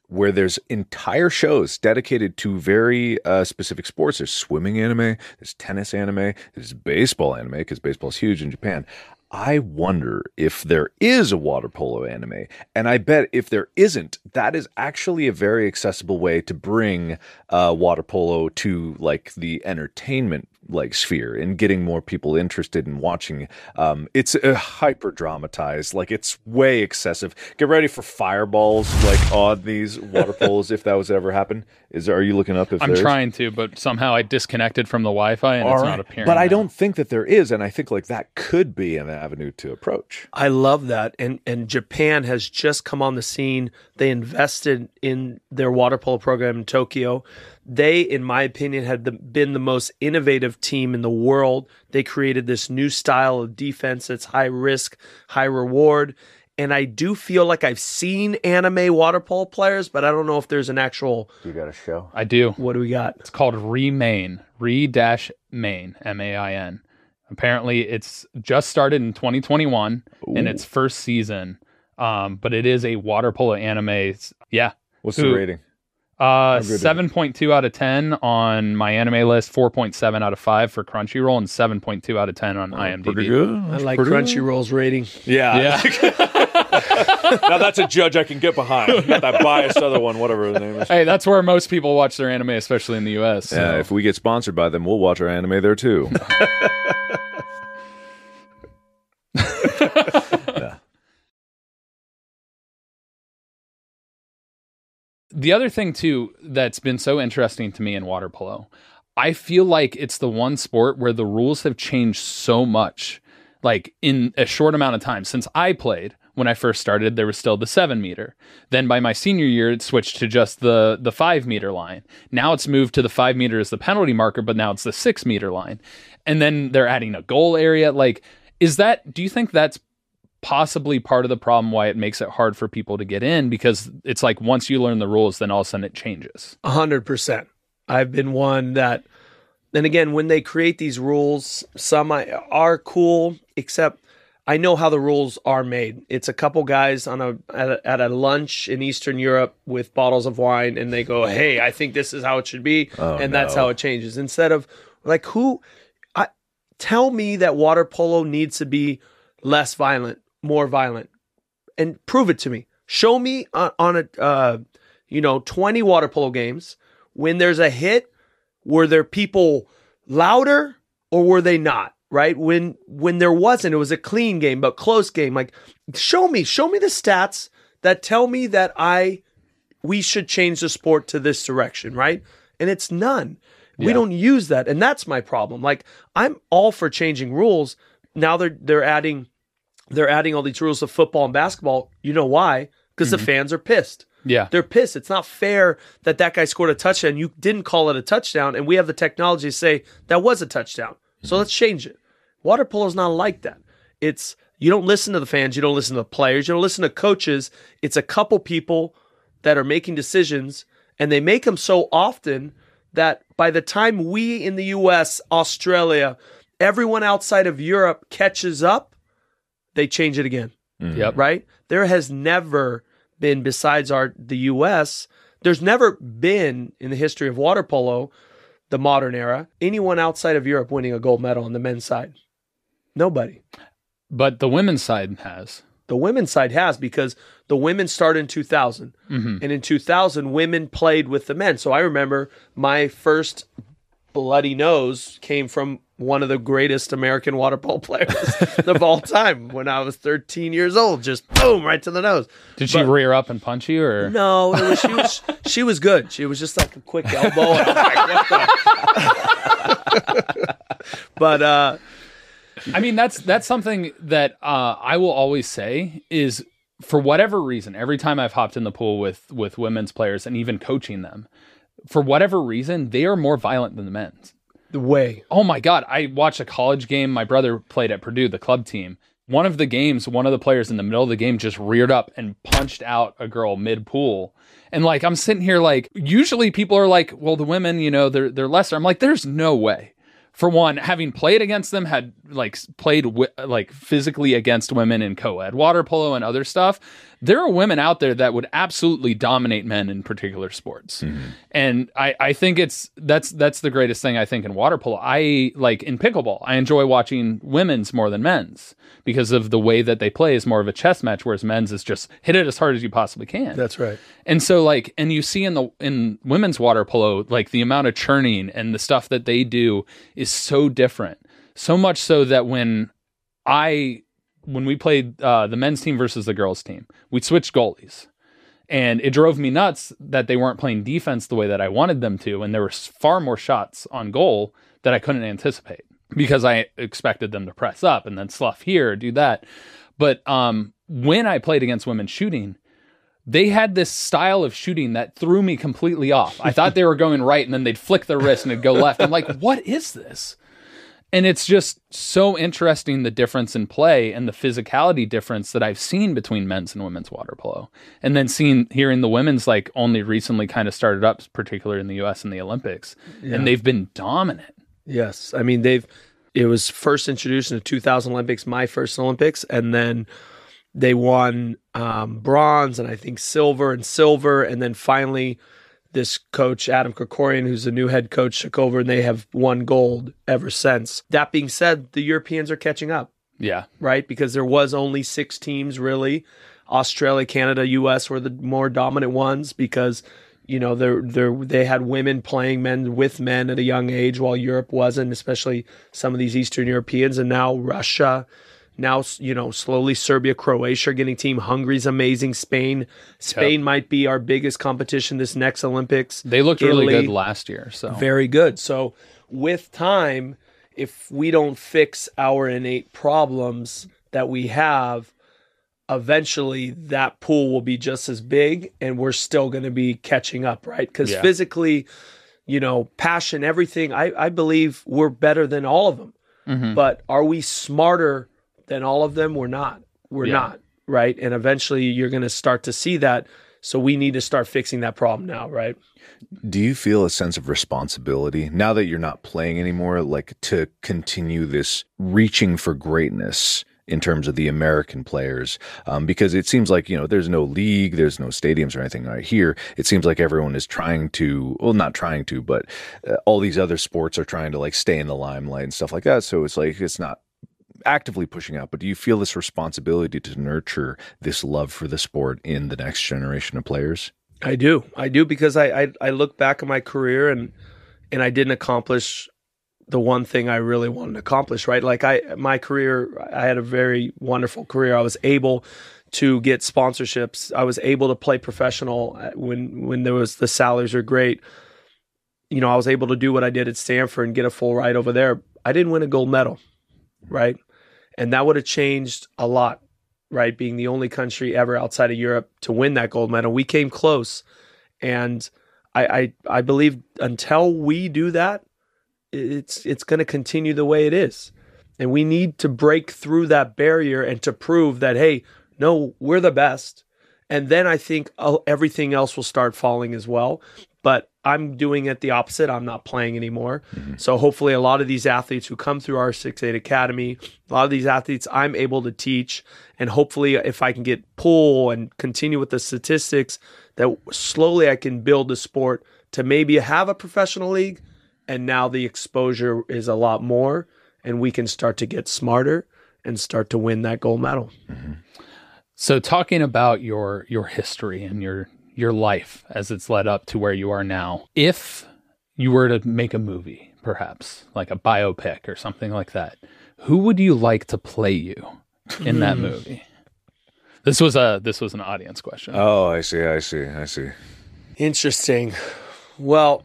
where there's entire shows dedicated to very uh, specific sports. There's swimming anime, there's tennis anime, there's baseball anime, because baseball's huge in Japan. I wonder if there is a water polo anime. And I bet if there isn't, that is actually a very accessible way to bring uh, water polo to like the entertainment like sphere and getting more people interested in watching. Um, it's uh, hyper dramatized, like it's way excessive. Get ready for fireballs like on these water polos if that was ever happen. Is are you looking up if I'm there is? trying to, but somehow I disconnected from the Wi-Fi and All it's right. not appearing. But I now. don't think that there is, and I think like that could be an avenue to approach. I love that. And and Japan has just come on the scene. They invested in their water polo program in Tokyo. They, in my opinion, had the, been the most innovative team in the world. They created this new style of defense that's high risk, high reward. And I do feel like I've seen anime water polo players, but I don't know if there's an actual. You got a show? I do. What do we got? It's called Remain. Re dash main. M A I N. Apparently, it's just started in 2021 in its first season. Um, but it is a water polo anime. It's- yeah. What's Who- the rating? Uh, good is it? 7.2 out of 10 on MyAnimeList, 4.7 out of 5 for Crunchyroll, and 7.2 out of 10 on IMDb. good. I like Crunchyroll's rating. Yeah. Yeah. now that's a judge I can get behind. Not that biased other one, whatever his name is. hey, that's where most people watch their anime, especially in the US. so- Yeah, if we get sponsored by them, we'll watch our anime there too. the other thing too that's been so interesting to me in water polo i feel like it's the one sport where the rules have changed so much like in a short amount of time. Since i played when i first started there was still the seven meter. Then by my senior year it switched to just the the five meter line. Now it's moved to the five meter as the penalty marker but now it's the six meter line. And then they're adding a goal area. Like is that do you think that's possibly part of the problem why it makes it hard for people to get in because it's like once you learn the rules, then all of a sudden it changes. A hundred percent. I've been one that, and again, when they create these rules, some are cool, except I know how the rules are made. It's a couple guys on a at, a at a lunch in Eastern Europe with bottles of wine, and they go, "Hey, I think this is how it should be," oh, and that's how it changes. Instead of like who, I tell me that water polo needs to be less violent, more violent, and prove it to me. Show me on, on a uh, you know twenty water polo games when there's a hit, were there people louder or were they not? Right when when there wasn't, it was a clean game but close game. Like show me, show me the stats that tell me that I we should change the sport to this direction, right? And it's none. We don't use that, and that's my problem. Like I'm all for changing rules. Now they're they're adding they're adding all these rules to football and basketball. You know why? Because the mm-hmm. fans are pissed. Yeah. They're pissed. It's not fair that that guy scored a touchdown. You didn't call it a touchdown, and we have the technology to say that was a touchdown. So mm-hmm. let's change it. Water polo is not like that. It's you don't listen to the fans, you don't listen to the players, you don't listen to coaches. It's a couple people that are making decisions, and they make them so often that by the time we in the U.S., Australia, everyone outside of Europe catches up, they change it again Yep. right? There has never been, besides our the U.S., There's never been in the history of water polo, the modern era, anyone outside of Europe winning a gold medal on the men's side. Nobody. But the women's side has. The women's side has because the women started in 2000. Mm-hmm. And in 2000, women played with the men. So I remember my first bloody nose came from one of the greatest American water polo players of all time when I was 13 years old. Just boom, right to the nose. Did she But- rear up and punch you, or No, it was, she was she was good. She was just like a quick elbow. And I'm like, but uh, I mean, that's that's something that uh, I will always say is for whatever reason, every time I've hopped in the pool with with women's players and even coaching them, for whatever reason, they are more violent than the men's. The way Oh my god, I watched a college game. My brother played at Purdue, the club team. One of the games, one of the players in the middle of the game just reared up and punched out a girl mid pool. And like I'm sitting here like usually people are like, well, the women, you know, they're they're lesser. I'm like, there's no way. For one, having played against them, had like played like physically against women in co-ed water polo and other stuff. There are women out there that would absolutely dominate men in particular sports, mm-hmm. and I I think it's that's that's the greatest thing I think in water polo. I like in pickleball. I enjoy watching women's more than men's because of the way that they play is more of a chess match, whereas men's is just hit it as hard as you possibly can. that's right. And so like and you see in the in women's water polo like the amount of churning and the stuff that they do is so different. So much so that when I when we played uh, the men's team versus the girls team, we switched goalies. And it drove me nuts that they weren't playing defense the way that I wanted them to and there were far more shots on goal that I couldn't anticipate because I expected them to press up and then slough here, do that. But um when I played against women shooting, they had this style of shooting that threw me completely off. I thought they were going right and then they'd flick their wrist and it'd go left. I'm like, what is this? And it's just so interesting the difference in play and the physicality difference that I've seen between men's and women's water polo. And then seeing hearing the women's like only recently kind of started up, particularly in the US and the Olympics. And they've been dominant. Yes, I mean they've. It was first introduced in the 2000 Olympics, my first Olympics, and then they won um, bronze and I think silver and silver, and then finally this coach Adam Krikorian, who's the new head coach, took over, and they have won gold ever since. That being said, the Europeans are catching up. Yeah. right? Because there was only six teams really. Australia, Canada, US were the more dominant ones because you know they they they had women playing men with men at a young age while Europe wasn't, especially some of these Eastern Europeans and now Russia now you know slowly Serbia, Croatia are getting team. Hungary's amazing. Spain, Spain might be our biggest competition this next Olympics. They looked really Italy. good last year. So Very good. So with time, if we don't fix our innate problems that we have, eventually that pool will be just as big and we're still going to be catching up, right? Because Yeah. physically, you know, passion, everything, I, I believe we're better than all of them. Mhm. But are we smarter than all of them? We're not. We're Yeah. not, right? And eventually you're going to start to see that. So we need to start fixing that problem now, right? Do you feel a sense of responsibility now that you're not playing anymore, like to continue this reaching for greatness in terms of the American players? Um, because it seems like, you know, there's no league, there's no stadiums or anything right here. It seems like everyone is trying to, well, not trying to, but uh, all these other sports are trying to like stay in the limelight and stuff like that. So it's like, it's not actively pushing out, but do you feel this responsibility to nurture this love for the sport in the next generation of players? I do. I do because I, I I look back at my career and and I didn't accomplish the one thing I really wanted to accomplish, right? Like I my career I had a very wonderful career. I was able to get sponsorships. I was able to play professional when when there was the salaries are great. You know, I was able to do what I did at Stanford and get a full ride over there. I didn't win a gold medal, right? And that would have changed a lot right? Being the only country ever outside of Europe to win that gold medal. We came close. And I I, I believe until we do that, it's it's gonna continue the way it is. And we need to break through that barrier and to prove that, hey, no, we're the best. and then I think uh, everything else will start falling as well. But I'm doing it the opposite. I'm not playing anymore. Mm-hmm. So hopefully, a lot of these athletes who come through our six eight academy, a lot of these athletes I'm able to teach, and hopefully, if I can get pull and continue with the statistics, that slowly I can build the sport to maybe have a professional league, and now the exposure is a lot more, and we can start to get smarter and start to win that gold medal. Mm-hmm. So talking about your your history and your your life as it's led up to where you are now. If you were to make a movie, perhaps like a biopic or something like that, who would you like to play you in that hmm. movie? This was a this was an audience question. Oh, I see. I see. I see. Interesting. Well,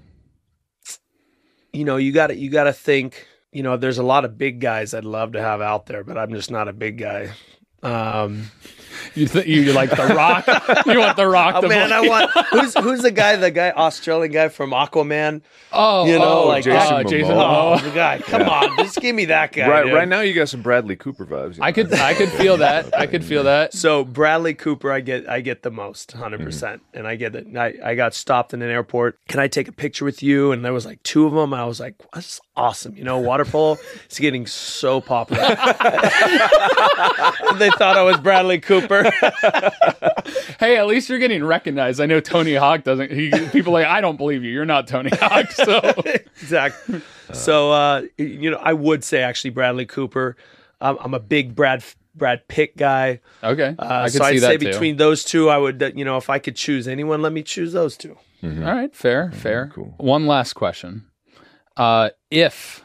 you know, you got to you got to think. You know, there's a lot of big guys I'd love to have out there, but I'm just not a big guy. Um, You th- you like the Rock? you want the Rock? oh to man, play- I want who's who's the guy? The guy Australian guy from Aquaman. Oh, you know, oh, like Jason uh, Jason Momoa. Oh, the guy! Come on, just give me that guy. right, dude. right now you got some Bradley Cooper vibes. you I could I could feel that. I could feel that. So Bradley Cooper, I get I get the most, 100 Mm-hmm. percent, and I get it. I I got stopped in an airport. Can I take a picture with you? And there was like two of them. I was like, that's awesome. You know, water polo is getting so popular. they thought I was Bradley Cooper. Hey, at least you're getting recognized. I know Tony Hawk doesn't. He, people are like I don't believe you. You're not Tony Hawk. So exactly. So uh, you know, I would say actually Bradley Cooper. Um, I'm a big Brad Brad Pitt guy. okay, Uh, I could so see I'd that say too. between those two, I would uh, you know if I could choose anyone, let me choose those two. All right, fair, fair. cool. One last question: uh, If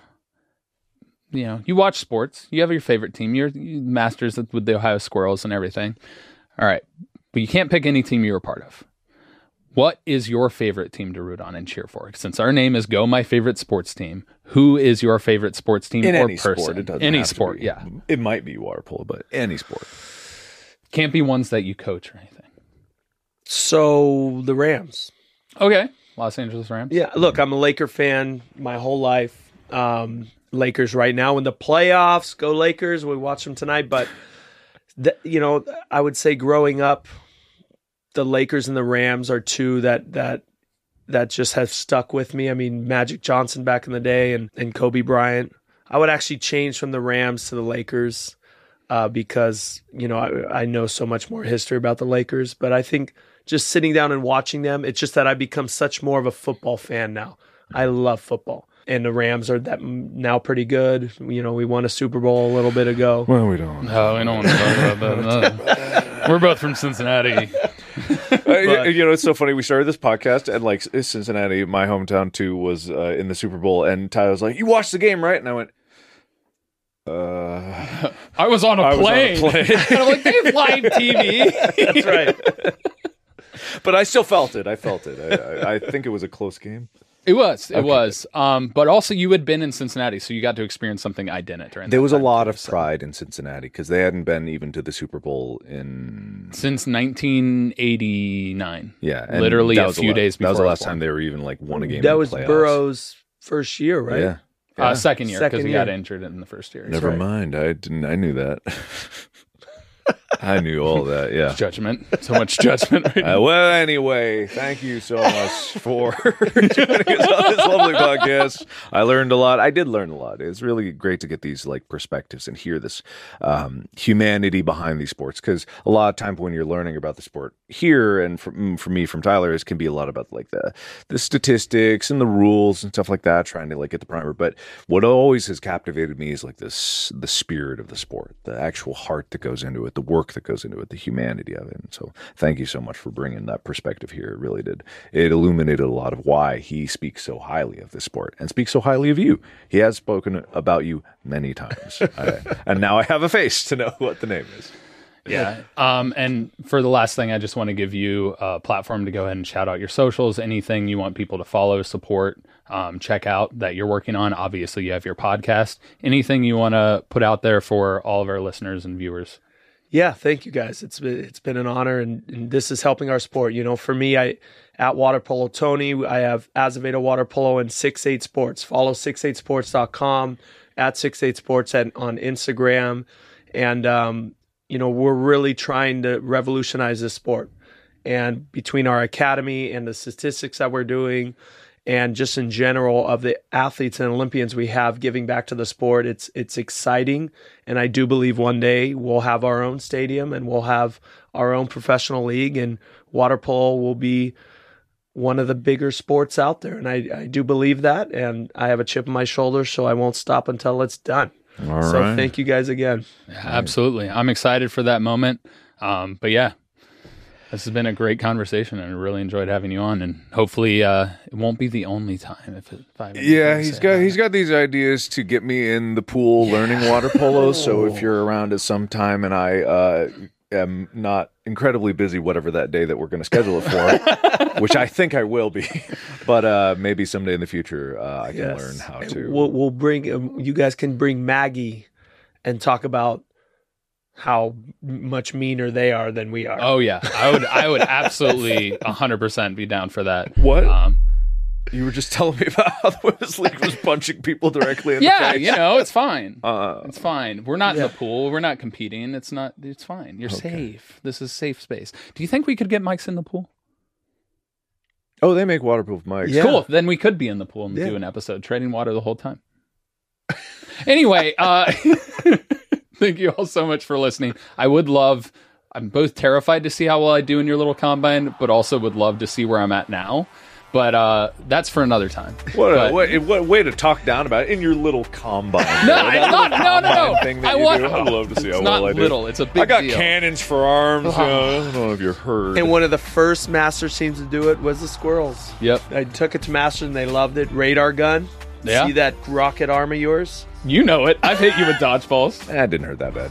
you know you watch sports, you have your favorite team. You're masters with the Ohio Squirrels and everything. All right, but you can't pick any team you were part of. What is your favorite team to root on and cheer for? Since our name is Go My Favorite Sports Team, who is your favorite sports team in or any person? sport, it doesn't any have to sport, be. yeah. It might be water polo, but any sport. Can't be ones that you coach or anything. So the Rams. Okay, Los Angeles Rams. Yeah, look, I'm a Laker fan my whole life. Um, Lakers right now in the playoffs. Go Lakers. We watch them tonight, but th- you know, I would say growing up, the Lakers and the Rams are two that that that just have stuck with me. I mean, Magic Johnson back in the day and and Kobe Bryant. I would actually change from the Rams to the Lakers uh, because you know I, I know so much more history about the Lakers. But I think just sitting down and watching them, it's just that I become such more of a football fan now. I love football, and the Rams are that now pretty good. You know, we won a Super Bowl a little bit ago. Well, we don't. No, we don't want to talk about that. No. We're both from Cincinnati. You- you know, it's so funny. We started this podcast, and like Cincinnati, my hometown too, was uh, in the Super Bowl, and Tyler was like, "You watched the game, right?" And I went, "Uh, I was on a I was on a plane. plane. and I'm like, they have live TV. That's right. but I still felt it. I felt it. I, I, I think it was a close game. It was. It was. Um, but also, you had been in Cincinnati, so you got to experience something I didn't during There was a lot of pride in Cincinnati because they hadn't been even to the Super Bowl in Since 1989. yeah, and Literally a was the few la- days That was the last was time they were even like won a game. That in was playoffs. Burrow's first year, right? Yeah. Uh, second year, because Second he got injured in the first year. Never right. mind. I didn't. I knew that. I knew all that. Yeah. Judgment. So much judgment right. Uh, well, anyway, thank you so much for joining us on this lovely podcast. I learned a lot. I did learn a lot. It's really great to get these like perspectives and hear this um, humanity behind these sports because a lot of time when you're learning about the sport here and for, mm, for me from Tyler, it can be a lot about like the the statistics and the rules and stuff like that, trying to like get the primer. But what always has captivated me is like this the spirit of the sport, the actual heart that goes into it, the work that goes into it, the humanity of it. And so, thank you so much for bringing that perspective here. It really did. It illuminated a lot of why he speaks so highly of this sport and speaks so highly of you. He has spoken about you many times, I, and now I have a face to know what the name is. Yeah. Um, and for the last thing, I just want to give you a platform to go ahead and shout out your socials, anything you want people to follow, support, um, check out that you're working on. Obviously, you have your podcast. Anything you want to put out there for all of our listeners and viewers. Yeah, thank you guys. It's been it's been an honor, and, and this is helping our sport. You know, for me, I at Water Polo Tony, I have Azevedo Water Polo and Six Eight Sports. Follow 68sports.com at Six Eight Sports at, on Instagram, and um, you know we're really trying to revolutionize this sport. And between our academy and the statistics that we're doing, and just in general of the athletes and Olympians we have giving back to the sport, it's it's exciting. And I do believe one day we'll have our own stadium and we'll have our own professional league, and water polo will be one of the bigger sports out there. And I, I do believe that. And I have a chip on my shoulder, so I won't stop until it's done. All so right. thank you guys again. Absolutely. I'm excited for that moment. Um, but yeah, this has been a great conversation and I really enjoyed having you on. And hopefully, uh, it won't be the only time. If, it, if I Yeah, he's got about he's it. got these ideas to get me in the pool learning water polo. So if you're around at some time and I uh, am not incredibly busy, whatever that day that we're going to schedule it for, which I think I will be, but uh, maybe someday in the future uh, I can Yes. learn how to. We'll, we'll bring um, you guys can bring Maggie and talk about how much meaner they are than we are. Oh yeah, I would. I would absolutely 100 percent be down for that. What? Um, you were just telling me about how the women's league was punching people directly in the yeah, face. you know, it's fine. Uh, It's fine. We're not Yeah. in the pool. We're not competing. It's not. It's fine. You're safe. This is safe space. Do you think we could get mics in the pool? oh, they make waterproof mics. Yeah. Cool. Then we could be in the pool and Yeah. do an episode trading water the whole time. anyway, uh, thank you all so much for listening. I would love. I'm both terrified to see how well I do in your little combine, but also would love to see where I'm at now. But uh, that's for another time. What a But- what, what way to talk down about it in your little combine. No, though. That it's not. little No, no, no. Thing that I you want. do. I'd love to see it's how well I do. little. It's a big I got deal. cannons for arms. you know, I don't know if you heard. And one of the first Masters teams to do it was the Squirrels. Yep. I took it to Masters and they loved it. Radar gun. Yeah. See that rocket arm of yours? You know it. I've hit you with dodgeballs. It didn't hurt that bad.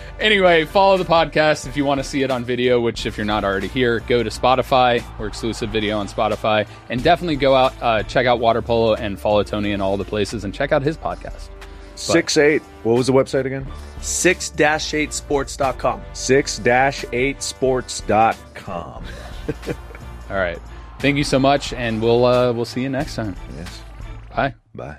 anyway, follow the podcast if you want to see it on video, which if you're not already here, go to Spotify. We're exclusive video on Spotify. And definitely go out, uh, check out Water Polo and follow Tony in all the places and check out his podcast. Six eight. What was the website again? 6-8sports.com. Six dash eight sports.com. All right. Thank you so much, and we'll uh, we'll see you next time. Yes. Bye. Bye.